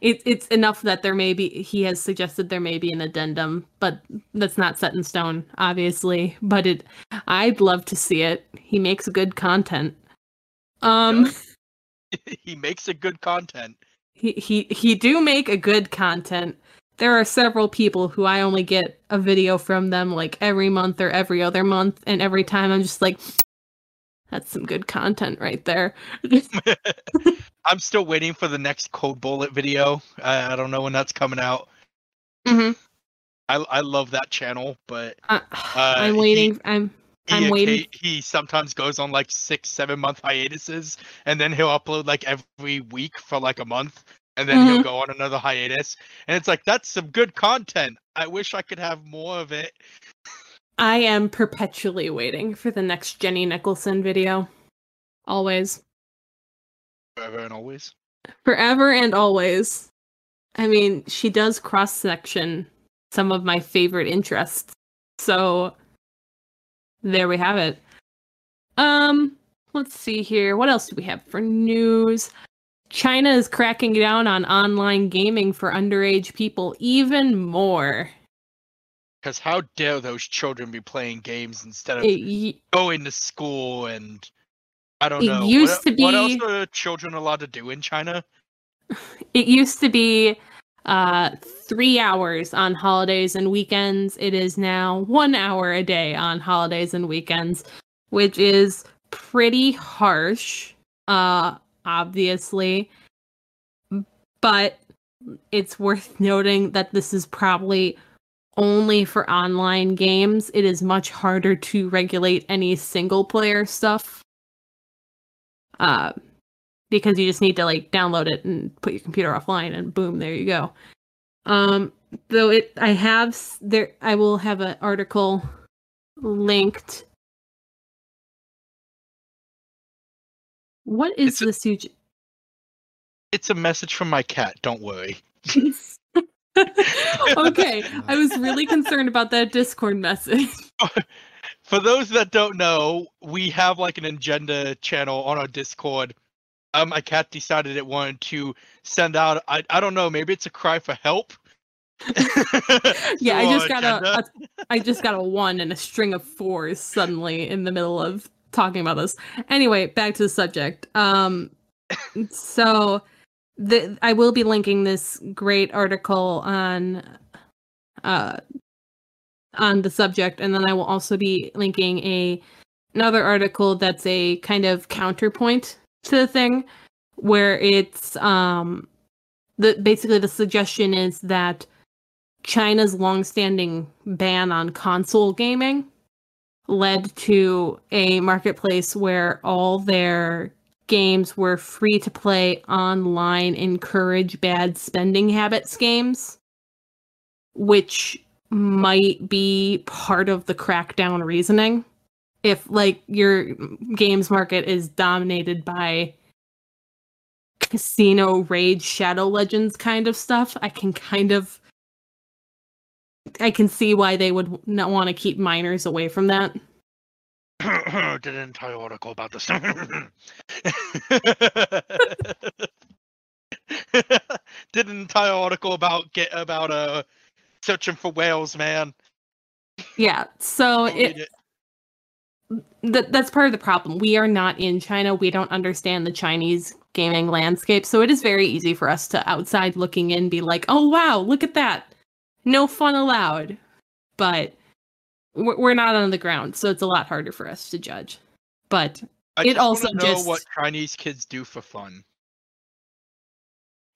Speaker 1: it, it's enough that there may be he has suggested there may be an addendum but that's not set in stone obviously but it i'd love to see it he makes good content um
Speaker 2: he makes a good content.
Speaker 1: he he he do make a good content. There are several people who I only get a video from them like every month or every other month, and every time I'm just like, that's some good content right there.
Speaker 2: I'm still waiting for the next Code Bullet video. I, I don't know when that's coming out.
Speaker 1: hmm
Speaker 2: I I love that channel, but Uh,
Speaker 1: I'm waiting.
Speaker 2: he-
Speaker 1: waiting. I'm
Speaker 2: he,
Speaker 1: I'm waiting.
Speaker 2: occa- he sometimes goes on like six, seven month hiatuses, and then he'll upload like every week for like a month, and then
Speaker 1: Mm-hmm.
Speaker 2: he'll go on another hiatus. And it's like that's some good content. I wish I could have more of it.
Speaker 1: I am perpetually waiting for the next Jenny Nicholson video. Always.
Speaker 2: Forever and always.
Speaker 1: Forever and always. I mean, she does cross section some of my favorite interests. So there we have it. Um, let's see here. What else do we have for news? China is cracking down on online gaming for underage people even more.
Speaker 2: Because how dare those children be playing games instead of
Speaker 1: It,
Speaker 2: going to school and I don't
Speaker 1: It
Speaker 2: know.
Speaker 1: used
Speaker 2: what,
Speaker 1: to
Speaker 2: what else are children allowed to do in China?
Speaker 1: it used to be uh three hours on holidays and weekends. It is now one hour a day on holidays and weekends, which is pretty harsh, uh, obviously. But it's worth noting that this is probably only for online games. It is much harder to regulate any single player stuff. Uh, because you just need to like download it and put your computer offline and boom there you go um though it i have there i will have an article linked what is
Speaker 2: It's a-
Speaker 1: this huge
Speaker 2: It's a message from my cat. Don't worry.
Speaker 1: okay i was really concerned about that discord message
Speaker 2: For those that don't know, we have like an agenda channel on our Discord. Um, my cat decided it wanted to send out. I, I don't know. Maybe it's a cry for help.
Speaker 1: yeah i just got a, a i just got a one and a string of fours suddenly in the middle of talking about this anyway back to the subject um so the i will be linking this great article on uh on the subject and then i will also be linking a another article that's a kind of counterpoint to the thing where it's um the basically the suggestion is that China's longstanding ban on console gaming led to a marketplace where all their games were free to play online, encourage bad spending habits games, which might be part of the crackdown reasoning. If, like, your games market is dominated by casino Raid Shadow Legends kind of stuff i can kind of I can see why they would not want to keep minors away from that.
Speaker 2: Did an entire article about this. Did an entire article about get about uh searching for whales, man.
Speaker 1: Yeah, so
Speaker 2: Don't
Speaker 1: it, that that's part of the problem. We are not in China. We don't understand the Chinese gaming landscape, so it is very easy for us to outside looking in be like, "Oh wow, look at that! No fun allowed." But we're we're not on the ground, so it's a lot harder for us to judge. But
Speaker 2: I
Speaker 1: It
Speaker 2: just
Speaker 1: also
Speaker 2: know what Chinese kids do for fun.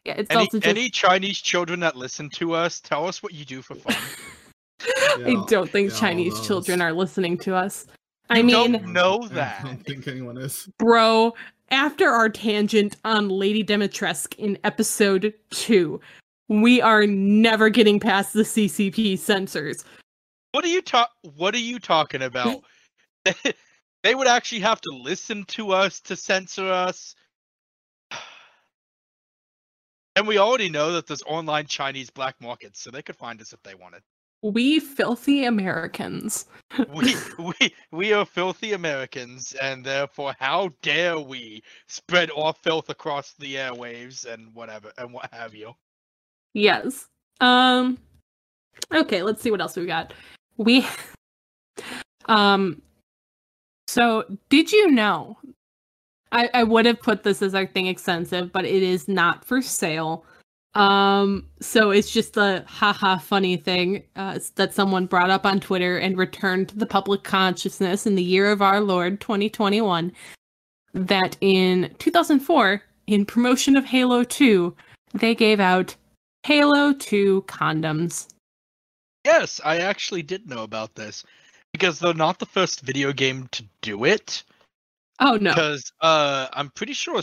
Speaker 1: yeah, it's
Speaker 2: Any,
Speaker 1: also just
Speaker 2: any Chinese children that listen to us, tell us what you do for fun.
Speaker 1: I don't think
Speaker 3: yeah,
Speaker 1: Chinese children are listening to us. I mean,
Speaker 2: don't know
Speaker 3: I don't think anyone is.
Speaker 1: bro, after our tangent on Lady Dimitrescu in episode two, we are never getting past the CCP censors.
Speaker 2: What are you talk? What are you talking about? they would actually have to listen to us to censor us. And we already know that there's online Chinese black markets, so they could find us if they wanted.
Speaker 1: We filthy Americans.
Speaker 2: We we we are filthy Americans, and therefore, how dare we spread our filth across the airwaves and whatever and what have you?
Speaker 1: Yes. Um okay, let's see what else we got. We um so did you know I, I would have put this as our thing extensive, but it is not for sale. Um so it's just a haha funny thing uh, that someone brought up on Twitter and returned to the public consciousness in the year of our Lord 2021 that in 2004 in promotion of Halo 2 they gave out Halo 2 condoms.
Speaker 2: Yes, I actually did know about this because they're not the first video game to do it.
Speaker 1: Oh no.
Speaker 2: Because uh, I'm pretty sure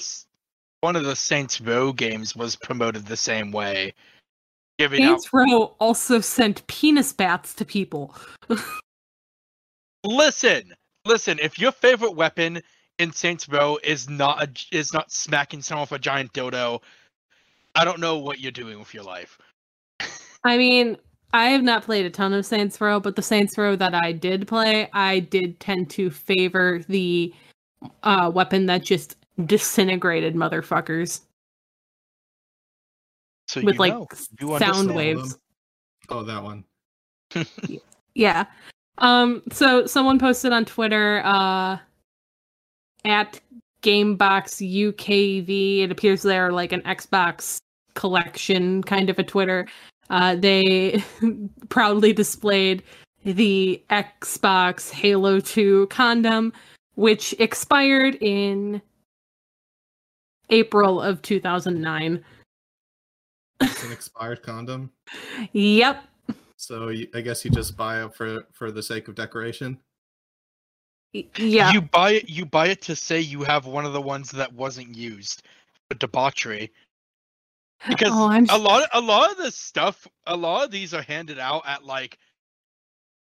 Speaker 2: one of the Saints Row games was promoted the same way, giving out
Speaker 1: Saints Row also sent penis baths to people.
Speaker 2: Listen, listen. If your favorite weapon in Saints Row is not a, is not smacking someone with a giant dildo, I don't know what you're doing with your life.
Speaker 1: I mean, I have not played a ton of Saints Row, but the Saints Row that I did play, I did tend to favor the uh, weapon that just disintegrated motherfuckers
Speaker 2: So
Speaker 1: with
Speaker 2: you
Speaker 1: like
Speaker 2: know. You
Speaker 1: sound
Speaker 2: understand.
Speaker 1: waves.
Speaker 3: Oh, that one.
Speaker 1: Yeah. Um so someone posted on Twitter uh at Gamebox UKV. It appears they're like an Xbox collection kind of a Twitter. Uh they proudly displayed the Xbox Halo 2 condom which expired in April of 2009.
Speaker 3: It's an expired condom.
Speaker 1: Yep.
Speaker 3: So you, I guess you just buy it for for the sake of decoration.
Speaker 1: Yeah.
Speaker 2: You buy it. You buy it to say you have one of the ones that wasn't used for debauchery. Because
Speaker 1: oh, I'm
Speaker 2: a lot, a lot of this stuff, a lot of these are handed out at like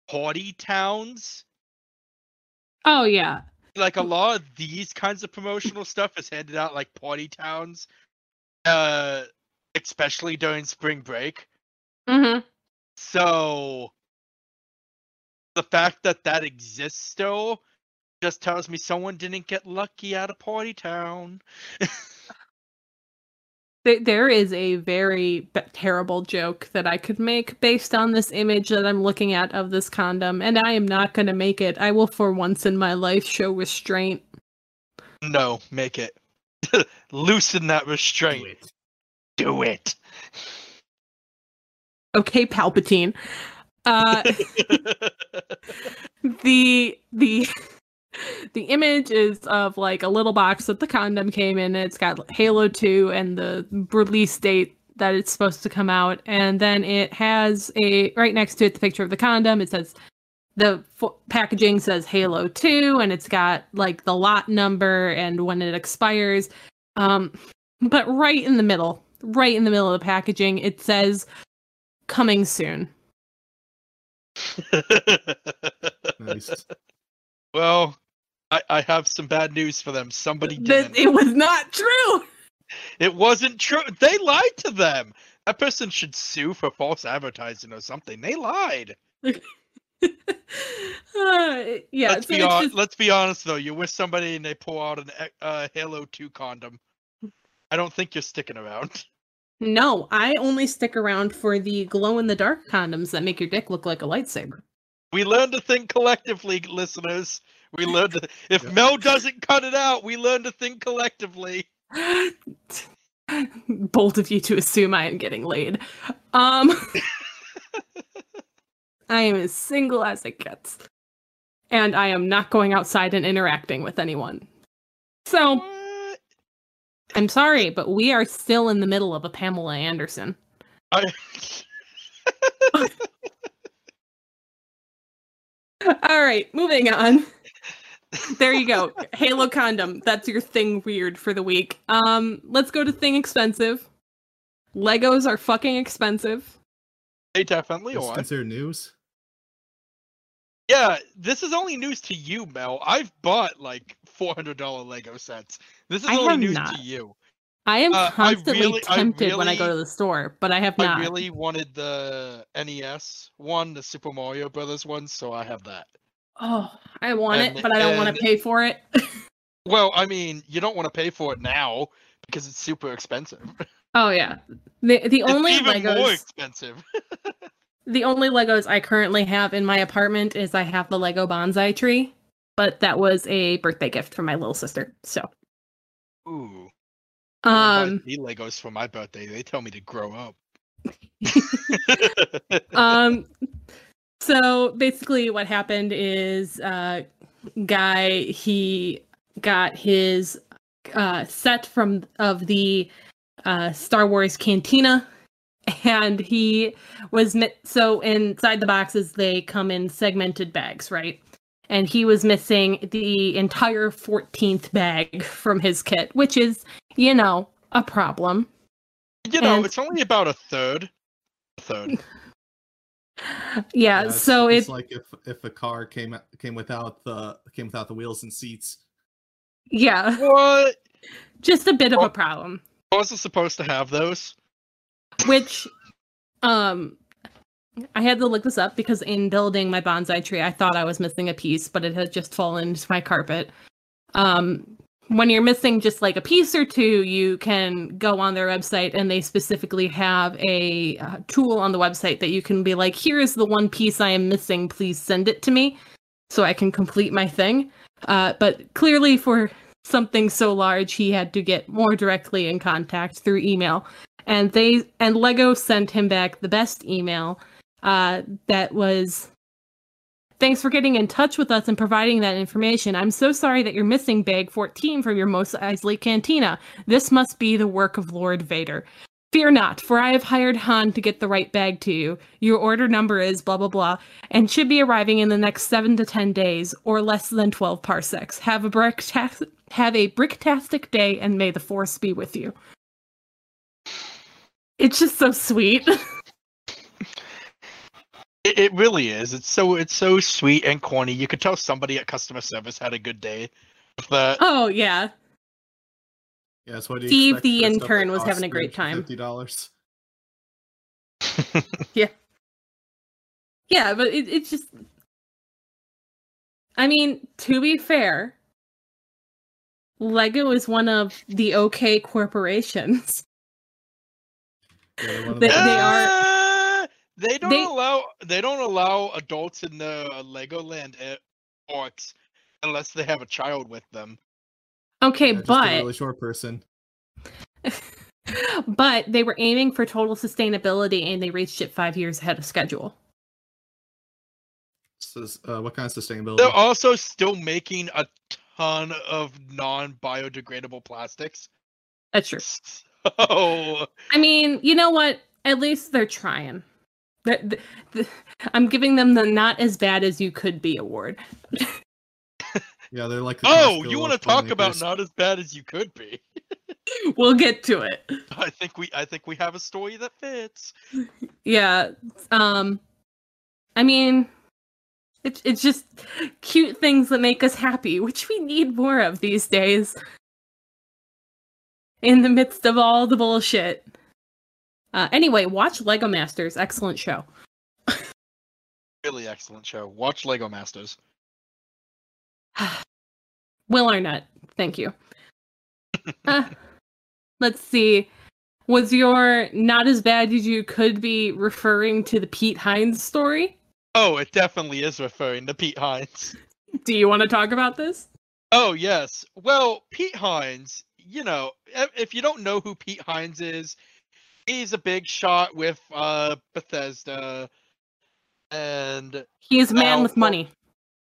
Speaker 2: party towns.
Speaker 1: Oh yeah.
Speaker 2: Like a lot of these kinds of promotional stuff is handed out like party towns, uh, especially during spring break.
Speaker 1: Mhm.
Speaker 2: So the fact that that exists still just tells me someone didn't get lucky at a party town.
Speaker 1: There- There is a very b- terrible joke that I could make based on this image that I'm looking at of this condom, and I am not going to make it. I will, for once in my life, show restraint.
Speaker 2: No, make it. Loosen that restraint. Do it.
Speaker 1: Okay, Palpatine. Uh, the the the image is of like a little box that the condom came in. It's got Halo 2 and the release date that it's supposed to come out, and then it has a right next to it the picture of the condom. It says the f- packaging says Halo 2, and it's got like the lot number and when it expires. Um, but right in the middle, right in the middle of the packaging, it says coming soon.
Speaker 3: Nice.
Speaker 2: well, I, I have some bad news for them. Somebody didn't.
Speaker 1: it was not true.
Speaker 2: It wasn't true. They lied to them. That person should sue for false advertising or something. They lied.
Speaker 1: Uh, yeah,
Speaker 2: let's
Speaker 1: so
Speaker 2: be hon-
Speaker 1: just-
Speaker 2: let's be honest though. You're with somebody and they pull out an e- uh, Halo 2 condom. I don't think you're sticking around.
Speaker 1: no, I only stick around for the glow in the dark condoms that make your dick look like a lightsaber.
Speaker 2: We learn to think collectively, listeners. We learn to. If
Speaker 3: Yeah.
Speaker 2: Mel doesn't cut it out, we learn to think collectively.
Speaker 1: Bold of you to assume I am getting laid. Um, I am as single as it gets, and I am not going outside and interacting with anyone. So
Speaker 2: What?
Speaker 1: I'm sorry, but we are still in the middle of a Pamela Anderson.
Speaker 2: I,
Speaker 1: All right, moving on. There you go. Halo condom. That's your thing weird for the week. Um, let's go to thing expensive. Legos are fucking expensive.
Speaker 2: they definitely
Speaker 3: Is
Speaker 2: are.
Speaker 3: considered news.
Speaker 2: Yeah, this is only news to you, Mel. I've bought like four hundred dollar Lego sets. This is
Speaker 1: I
Speaker 2: only news
Speaker 1: not.
Speaker 2: to you.
Speaker 1: I am
Speaker 2: Uh, I
Speaker 1: constantly
Speaker 2: really- I
Speaker 1: tempted when I go to the store, but I have not.
Speaker 2: I really wanted the NES one, the Super Mario Brothers one, so I have that.
Speaker 1: Oh, I want
Speaker 2: And-
Speaker 1: it, but I don't want to pay for it.
Speaker 2: Well, I mean, you don't want to pay for it now because it's super expensive.
Speaker 1: oh yeah. The the only
Speaker 2: it's even more
Speaker 1: Legos
Speaker 2: expensive.
Speaker 1: the only Legos I currently have in my apartment is I have the Lego bonsai tree, but that was a birthday gift from my little sister. So,
Speaker 2: Ooh. I wanna buy
Speaker 1: um
Speaker 2: the Legos for my birthday. They tell me to grow up.
Speaker 1: um so basically what happened is uh guy he got his uh set from of the uh Star Wars cantina and he was mi- so inside the boxes they come in segmented bags right and he was missing the entire 14th bag from his kit which is you know a problem
Speaker 2: you know,
Speaker 1: and-
Speaker 2: it's only about a third. A third.
Speaker 1: Yeah,
Speaker 3: it's,
Speaker 1: so
Speaker 3: it's
Speaker 1: it
Speaker 3: like if if a car came came without the came without the wheels and seats.
Speaker 1: yeah,
Speaker 2: What?
Speaker 1: just a bit of a problem.
Speaker 2: I wasn't supposed to have those.
Speaker 1: Which um I had to look this up because in building my bonsai tree, I thought I was missing a piece, but it had just fallen into my carpet. Um, when you're missing just like a piece or two, you can go on their website and they specifically have a uh, tool on the website that you can be like, here's the one piece I am missing, please send it to me so I can complete my thing. Uh, but clearly, for something so large, he had to get more directly in contact through email and they and lego sent him back the best email uh, that was thanks for getting in touch with us and providing that information. I'm so sorry that you're missing bag 14 from your mos eisley cantina. This must be the work of lord vader. Fear not for i have hired han to get the right bag to you. Your order number is blah blah blah and should be arriving in the next 7 to 10 days or less than 12 parsecs. Have a brick have a bricktastic day and may the force be with you. It's just so sweet.
Speaker 2: It, it really is. It's so it's so sweet and corny. You could tell somebody at customer service had a good day with that.
Speaker 1: oh yeah.
Speaker 3: Yeah, that's what do you
Speaker 1: Steve,
Speaker 3: expect
Speaker 1: the intern, was having a great time.
Speaker 3: Fifty dollars.
Speaker 1: Yeah, Yeah, but it, it's just I mean, to be fair, Lego is one of the okay corporations.
Speaker 3: Yeah, they're one of
Speaker 1: They-
Speaker 3: the-
Speaker 1: they are-
Speaker 2: Uh, They don't
Speaker 1: they-
Speaker 2: allow. They don't allow adults in the Legoland parks unless they have a child with them.
Speaker 1: Okay,
Speaker 3: yeah, just a
Speaker 1: but
Speaker 3: really short person.
Speaker 1: but they were aiming for total sustainability and they reached it 5 years ahead of schedule.
Speaker 3: Says, uh, what kind of sustainability?
Speaker 2: They're also still making a ton of non-biodegradable plastics.
Speaker 1: That's true.
Speaker 2: So
Speaker 1: I mean, you know what? At least they're trying. The- the- the- I'm giving them the not as bad as you could be award.
Speaker 3: yeah, they're like. the
Speaker 2: Oh, you want to talk about
Speaker 3: filmmakers.
Speaker 2: not as bad as you could be?
Speaker 1: We'll get to it.
Speaker 2: I think we I think we have a story that fits.
Speaker 1: Yeah. Um I mean it's it's just cute things that make us happy, which we need more of these days. In the midst of all the bullshit. Uh anyway, watch Lego Masters, excellent show.
Speaker 2: Really excellent show. Watch Lego Masters.
Speaker 1: Will Arnett, thank you. Uh, let's see. Was your not as bad as you could be referring to the Pete Hines story?
Speaker 2: Oh, it definitely is referring to Pete Hines.
Speaker 1: Do you want to talk about this?
Speaker 2: Oh yes. Well, Pete Hines, you know, if if you don't know who Pete Hines is, he's a big shot with uh Bethesda and
Speaker 1: he's a man
Speaker 2: Now,
Speaker 1: with money.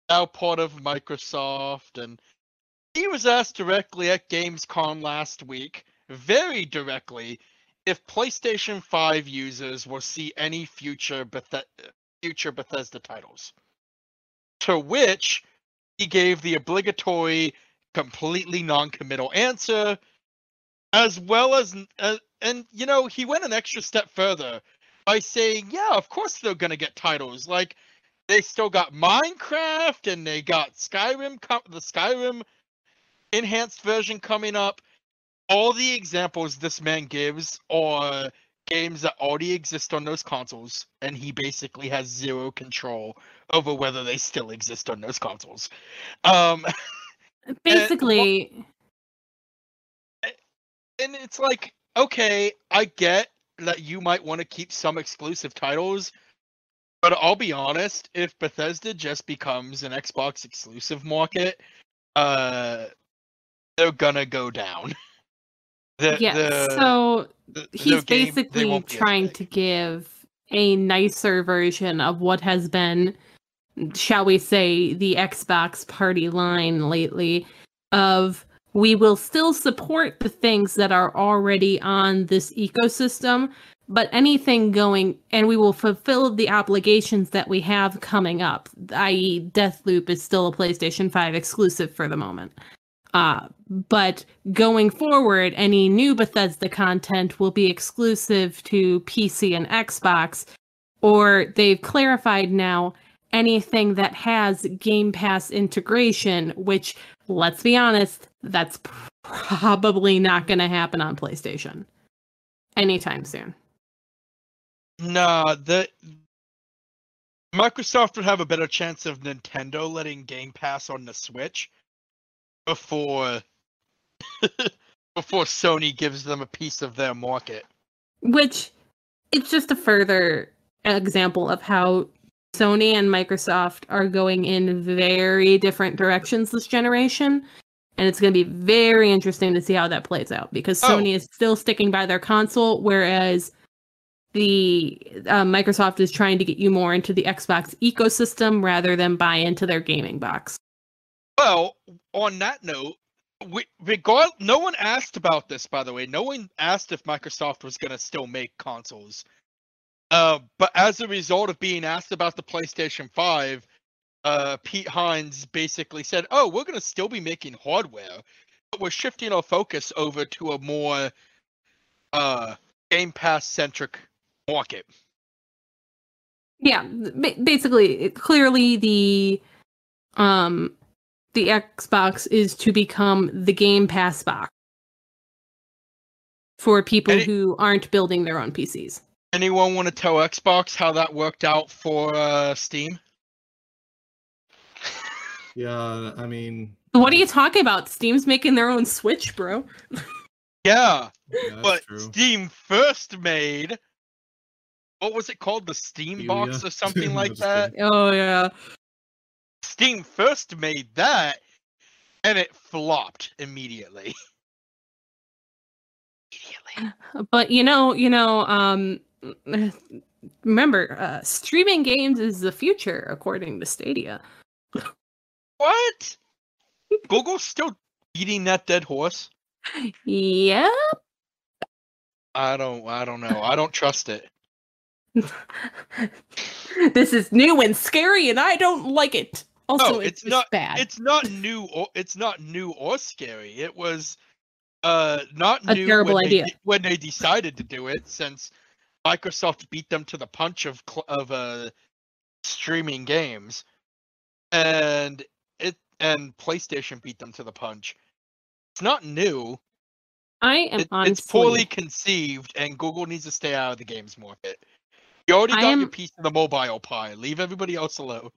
Speaker 2: now part of Microsoft and he was asked directly at Gamescom last week, very directly, if PlayStation 5 users will see any future Bethe- future Bethesda titles. To which he gave the obligatory, completely non-committal answer, as well as, uh, and you know, he went an extra step further by saying, "Yeah, of course they're gonna get titles. Like, they still got Minecraft and they got Skyrim, the Skyrim enhanced version coming up. All the examples this man gives are games that already exist on those consoles, and he basically has zero control over whether they still exist on those consoles. Um,
Speaker 1: Basically,
Speaker 2: and it's like, okay, I get that you might want to keep some exclusive titles, but I'll be honest, if Bethesda just becomes an Xbox exclusive market, uh, they're gonna go down. The,
Speaker 1: yeah.
Speaker 2: the-
Speaker 1: so
Speaker 2: the-
Speaker 1: he's
Speaker 2: game-
Speaker 1: basically
Speaker 2: won't be as
Speaker 1: trying to give a nicer version of what has been, shall we say, the Xbox party line lately of we will still support the things that are already on this ecosystem, but anything going and we will fulfill the obligations that we have coming up, i.e., Deathloop is still a PlayStation 5 exclusive for the moment. Uh, but going forward, any new Bethesda content will be exclusive to PC and Xbox. or they've clarified now anything that has Game Pass integration, which let's be honest, that's probably not going to happen on PlayStation anytime soon.
Speaker 2: Nah, the Microsoft would have a better chance of Nintendo letting Game Pass on the Switch before before Sony gives them a piece of their market.
Speaker 1: Which it's just a further example of how Sony and Microsoft are going in very different directions this generation. And it's going to be very interesting to see how that plays out because
Speaker 2: Oh.
Speaker 1: Sony is still sticking by their console, whereas the uh, Microsoft is trying to get you more into the Xbox ecosystem rather than buy into their gaming box.
Speaker 2: Well, on that note, we, regard no one asked about this by the way. No one asked if Microsoft was going to still make consoles. Uh, but as a result of being asked about the PlayStation 5, uh, Pete Hines basically said, "Oh, we're going to still be making hardware, but we're shifting our focus over to a more uh, Game Pass centric market."
Speaker 1: Yeah, basically, clearly the um the Xbox is to become the Game Pass box for people
Speaker 2: it-
Speaker 1: who aren't building their own PCs.
Speaker 2: Anyone want to tell Xbox how that worked out for uh, Steam?
Speaker 3: Yeah, I mean,
Speaker 1: What are you talking about? Steam's making their own Switch, bro.
Speaker 2: Yeah,
Speaker 3: yeah,
Speaker 2: but
Speaker 3: true.
Speaker 2: Steam first made what was it called? The Steam box or something like that.
Speaker 1: Oh yeah.
Speaker 2: Steam first made that and it flopped immediately. immediately.
Speaker 1: But you know, you know, um remember, uh streaming games is the future according to Stadia.
Speaker 2: What? Google's still beating that dead horse?
Speaker 1: Yep.
Speaker 2: I don't I don't know. I don't trust it.
Speaker 1: this is new and scary and I don't like it. Also,
Speaker 2: No,
Speaker 1: it's,
Speaker 2: it's not-
Speaker 1: bad.
Speaker 2: It's not new or it's not new or scary. It was uh not
Speaker 1: A
Speaker 2: new
Speaker 1: terrible
Speaker 2: when
Speaker 1: idea.
Speaker 2: They, when they decided to do it since Microsoft beat them to the punch of cl- of uh streaming games and it and PlayStation beat them to the punch. It's not new.
Speaker 1: I am
Speaker 2: It,
Speaker 1: honestly,
Speaker 2: it's poorly conceived and Google needs to stay out of the games market. You already got your piece of the mobile pie. Leave everybody else alone.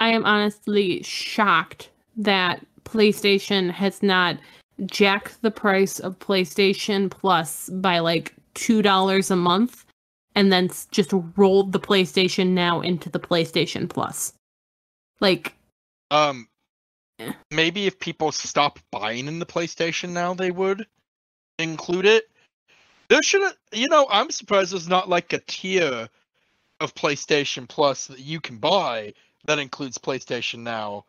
Speaker 1: I am honestly shocked that PlayStation has not jacked the price of PlayStation Plus by like two dollars a month, and then just rolled the PlayStation Now into the PlayStation Plus. Like,
Speaker 2: Um,
Speaker 1: Eh.
Speaker 2: maybe if people stop buying in the PlayStation now, they would include it. There should, you know, I'm surprised there's not like a tier of PlayStation Plus that you can buy that includes PlayStation Now.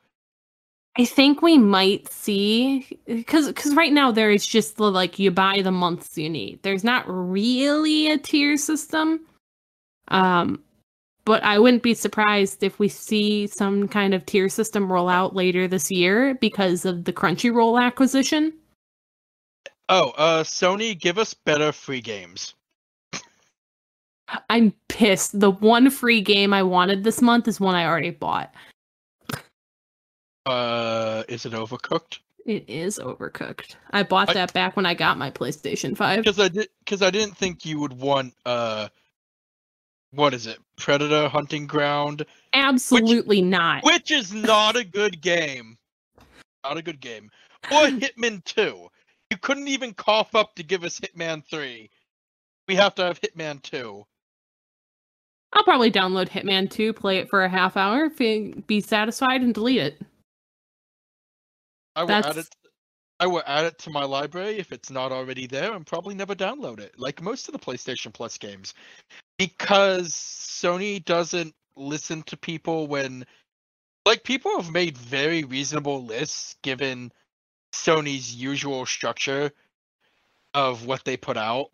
Speaker 1: I think we might see because because right now there is just the like you buy the months you need. There's not really a tier system. Um but I wouldn't be surprised if we see some kind of tier system roll out later this year because of the Crunchyroll acquisition.
Speaker 2: Oh, uh, Sony, give us better free games.
Speaker 1: I'm pissed. The one free game I wanted this month is one I already bought.
Speaker 2: Uh, is it Overcooked?
Speaker 1: It is overcooked. I bought
Speaker 2: I-
Speaker 1: that back when I got my PlayStation 5.
Speaker 2: Because I did, because I didn't think you would want, uh, what is it, Predator Hunting Ground,
Speaker 1: Absolutely not.
Speaker 2: which is not a good game. Not a good game. Or Hitman 2. You couldn't even cough up to give us Hitman 3. We have to have Hitman 2.
Speaker 1: I'll probably download Hitman 2, play it for a half hour, be satisfied, and delete it.
Speaker 2: I will add it. I will add it to my library if it's not already there, and probably never download it, like most of the PlayStation Plus games, because Sony doesn't listen to people when, like, people have made very reasonable lists given Sony's usual structure of what they put out,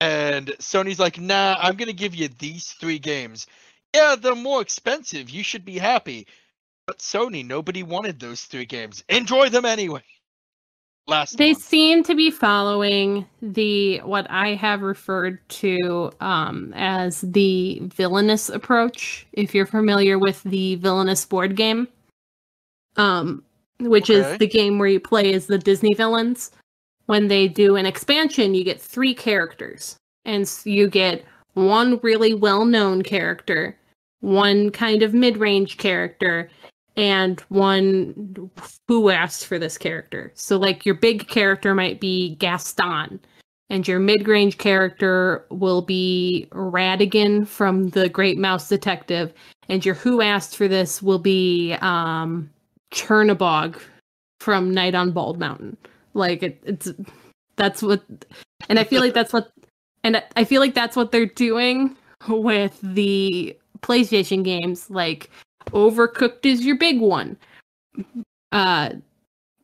Speaker 2: and Sony's like, "Nah, I'm gonna give you these three games. Yeah, they're more expensive. You should be happy." But Sony, nobody wanted those three games. Enjoy them anyway. last
Speaker 1: They
Speaker 2: month.
Speaker 1: seem to be following the what I have referred to um, as the villainous approach. If you're familiar with the villainous board game, um, which
Speaker 2: Okay.
Speaker 1: is the game where you play as the Disney villains. When they do an expansion, you get three characters, and you get one really well-known character, one kind of mid-range character, and one who asked for this character. So like your big character might be Gaston and your mid-range character will be Ratigan from the Great Mouse Detective and your who asked for this will be um Chernabog from Night on Bald Mountain. Like it, it's that's what and I feel like that's what and I- I feel like that's what they're doing with the PlayStation games like Overcooked is your big one. Uh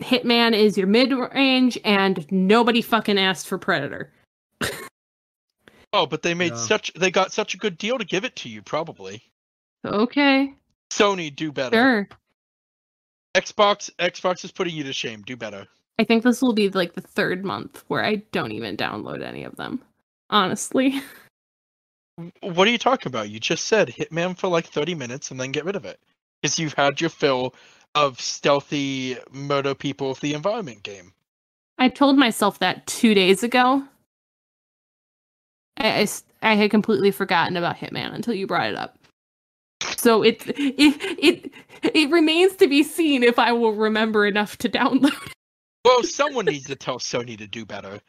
Speaker 1: Hitman is your mid range, and nobody fucking asked for Predator.
Speaker 2: Oh, but they made
Speaker 3: Yeah.
Speaker 2: such they got such a good deal to give it to you, probably.
Speaker 1: Okay,
Speaker 2: Sony, do better.
Speaker 1: sure.
Speaker 2: Xbox Xbox is putting you to shame. Do better.
Speaker 1: I think this will be like the third month where I don't even download any of them. Honestly.
Speaker 2: What are you talking about? You just said Hitman for like 30 minutes and then get rid of it. Because you've had your fill of stealthy murder people of the environment game.
Speaker 1: I told myself that two days ago. I I had completely forgotten about Hitman until you brought it up. So it it it it remains to be seen if I will remember enough to download.
Speaker 2: Well, someone needs to tell Sony to do better.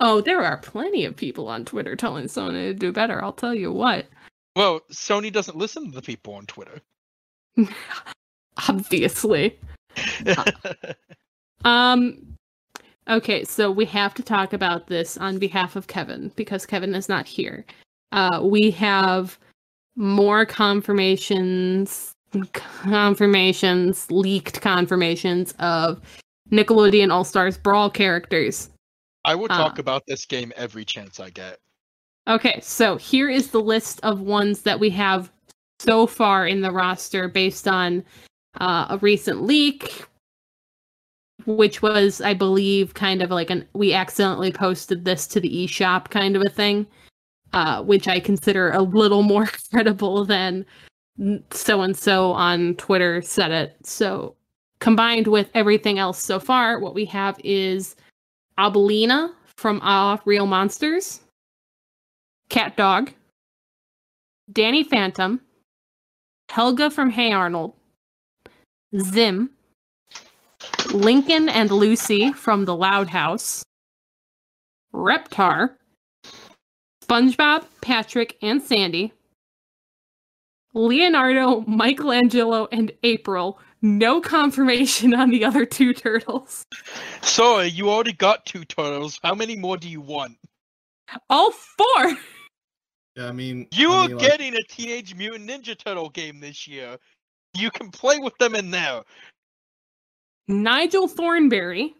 Speaker 1: Oh, there are plenty of people on Twitter telling Sony to do better. I'll tell you what.
Speaker 2: Well, Sony doesn't listen to the people on Twitter.
Speaker 1: Obviously. Um okay, so we have to talk about this on behalf of Kevin because Kevin is not here. Uh we have more confirmations confirmations, leaked confirmations of Nickelodeon All-Stars Brawl characters.
Speaker 2: I will talk about this game every chance I get.
Speaker 1: Okay, so here is the list of ones that we have so far in the roster based on uh, a recent leak, which was, I believe, kind of like an we accidentally posted this to the eShop kind of a thing, uh, which I consider a little more credible than so and so on Twitter said it. So combined with everything else so far, what we have is Oblina from Ah Real Monsters. Cat Dog, Danny Phantom, Helga from Hey Arnold, Zim, Lincoln and Lucy from The Loud House, Reptar, SpongeBob, Patrick, and Sandy, Leonardo, Michelangelo, and April. No confirmation on the other two turtles.
Speaker 2: So you already got two turtles. How many more do you want?
Speaker 1: All four!
Speaker 3: Yeah, I mean,
Speaker 2: You
Speaker 3: I
Speaker 2: are
Speaker 3: like,
Speaker 2: getting a Teenage Mutant Ninja Turtle game this year. You can play with them in there.
Speaker 1: Nigel Thornberry,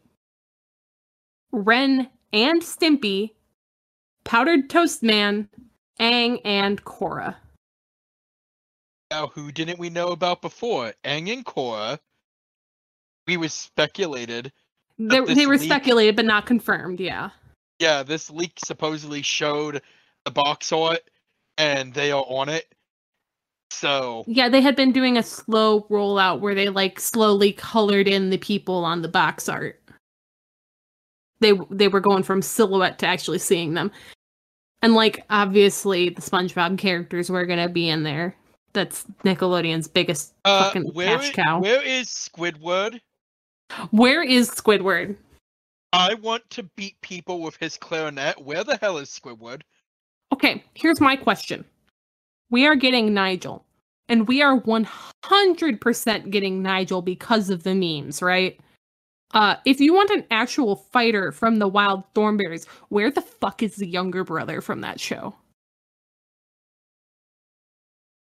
Speaker 1: Ren and Stimpy, Powdered Toast Man, Aang, and Korra.
Speaker 2: Now, who didn't we know about before? Aang and Korra. We was speculated.
Speaker 1: They, they were
Speaker 2: leak-
Speaker 1: speculated but not confirmed, yeah.
Speaker 2: Yeah, this leak supposedly showed the box art, and they are on it. So
Speaker 1: Yeah, they had been doing a slow rollout where they like slowly colored in the people on the box art. They they were going from silhouette to actually seeing them. And like obviously the SpongeBob characters were going to be in there. That's Nickelodeon's biggest
Speaker 2: uh,
Speaker 1: fucking
Speaker 2: where
Speaker 1: cash cow.
Speaker 2: where is Squidward?
Speaker 1: Where is Squidward?
Speaker 2: I want to beat people with his clarinet. Where the hell is Squidward?
Speaker 1: Okay, here's my question. We are getting Nigel, and we are 100% getting Nigel because of the memes, right? Uh, if you want an actual fighter from the Wild Thornberrys, where the fuck is the younger brother from that show?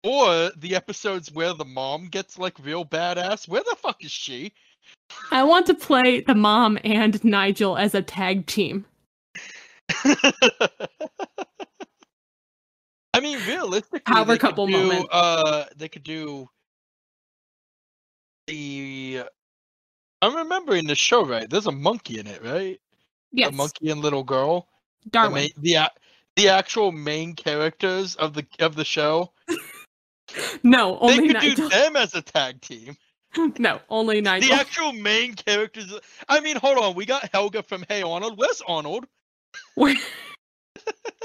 Speaker 2: Or the episodes where the mom gets like real badass. Where the fuck is she?
Speaker 1: I want to play the mom and Nigel as a tag team.
Speaker 2: I mean, realistically,
Speaker 1: Power
Speaker 2: they could
Speaker 1: couple
Speaker 2: do,
Speaker 1: moment.
Speaker 2: Uh, they could do the I'm remembering the show right. There's a monkey in it, right?
Speaker 1: Yes,
Speaker 2: A monkey and little girl. The,
Speaker 1: Darwin.
Speaker 2: main, the the actual main characters of the of the show.
Speaker 1: No, only They
Speaker 2: could do them as a tag team.
Speaker 1: no, only Nigel.
Speaker 2: The actual main characters. I mean, hold on. We got Helga from Hey Arnold. Where's Arnold?
Speaker 1: Where-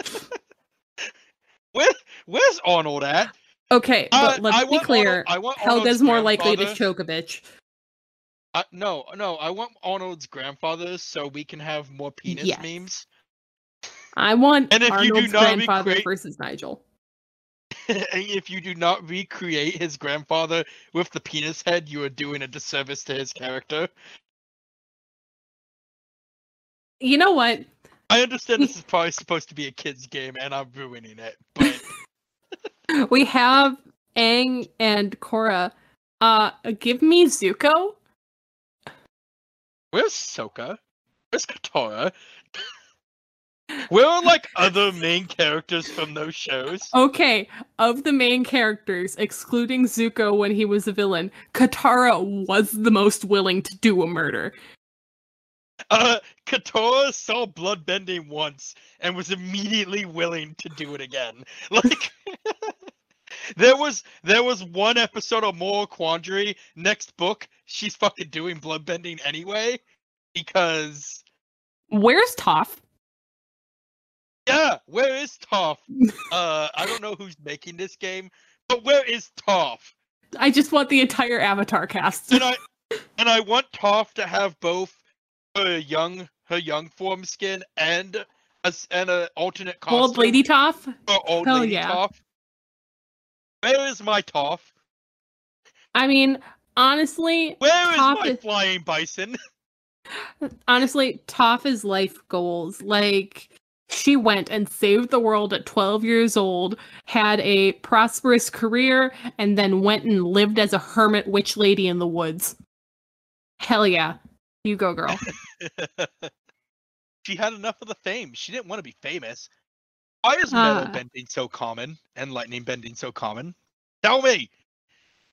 Speaker 2: Where Where's Arnold at?
Speaker 1: okay,
Speaker 2: Uh,
Speaker 1: let's
Speaker 2: I
Speaker 1: be clear.
Speaker 2: Arnold- I want
Speaker 1: Helga's
Speaker 2: Arnold's
Speaker 1: more likely to choke a bitch.
Speaker 2: Uh, no, no. I want Arnold's grandfather so we can have more penis
Speaker 1: Yes.
Speaker 2: memes.
Speaker 1: I want
Speaker 2: And if you do
Speaker 1: Arnold's
Speaker 2: not
Speaker 1: grandfather
Speaker 2: recreate-
Speaker 1: versus Nigel.
Speaker 2: And if you do not recreate his grandfather with the penis head, you are doing a disservice to his character.
Speaker 1: You know what?
Speaker 2: I understand this is probably supposed to be a kid's game, and I'm ruining it. But
Speaker 1: We have Aang and Korra. Uh, give me Zuko.
Speaker 2: where's Sokka? Where's Katara? Where are like other main characters from those shows?
Speaker 1: Okay, of the main characters, excluding Zuko when he was a villain, Katara was the most willing to do a murder.
Speaker 2: Uh, Katara saw bloodbending once and was immediately willing to do it again. Like, there was there was one episode of Moral Quandary. Next book, she's fucking doing bloodbending anyway because
Speaker 1: Where's Toph?
Speaker 2: Yeah, where is Toph? Uh, I don't know who's making this game, but where is Toph?
Speaker 1: I just want the entire Avatar cast.
Speaker 2: And I and I want Toph to have both her young her young form skin and a, and an alternate costume.
Speaker 1: Old Lady Toph?
Speaker 2: old
Speaker 1: Hell
Speaker 2: lady
Speaker 1: yeah.
Speaker 2: Toph. Where is my Toph?
Speaker 1: I mean, honestly,
Speaker 2: Where is
Speaker 1: Toph
Speaker 2: my
Speaker 1: is-
Speaker 2: flying bison?
Speaker 1: honestly, Toph is life goals. Like, she went and saved the world at 12 years old, had a prosperous career, and then went and lived as a hermit witch lady in the woods. Hell yeah. You go, girl.
Speaker 2: she had enough of the fame. She didn't want to be famous. Why is metal
Speaker 1: Uh.
Speaker 2: bending so common and lightning bending so common? Tell me.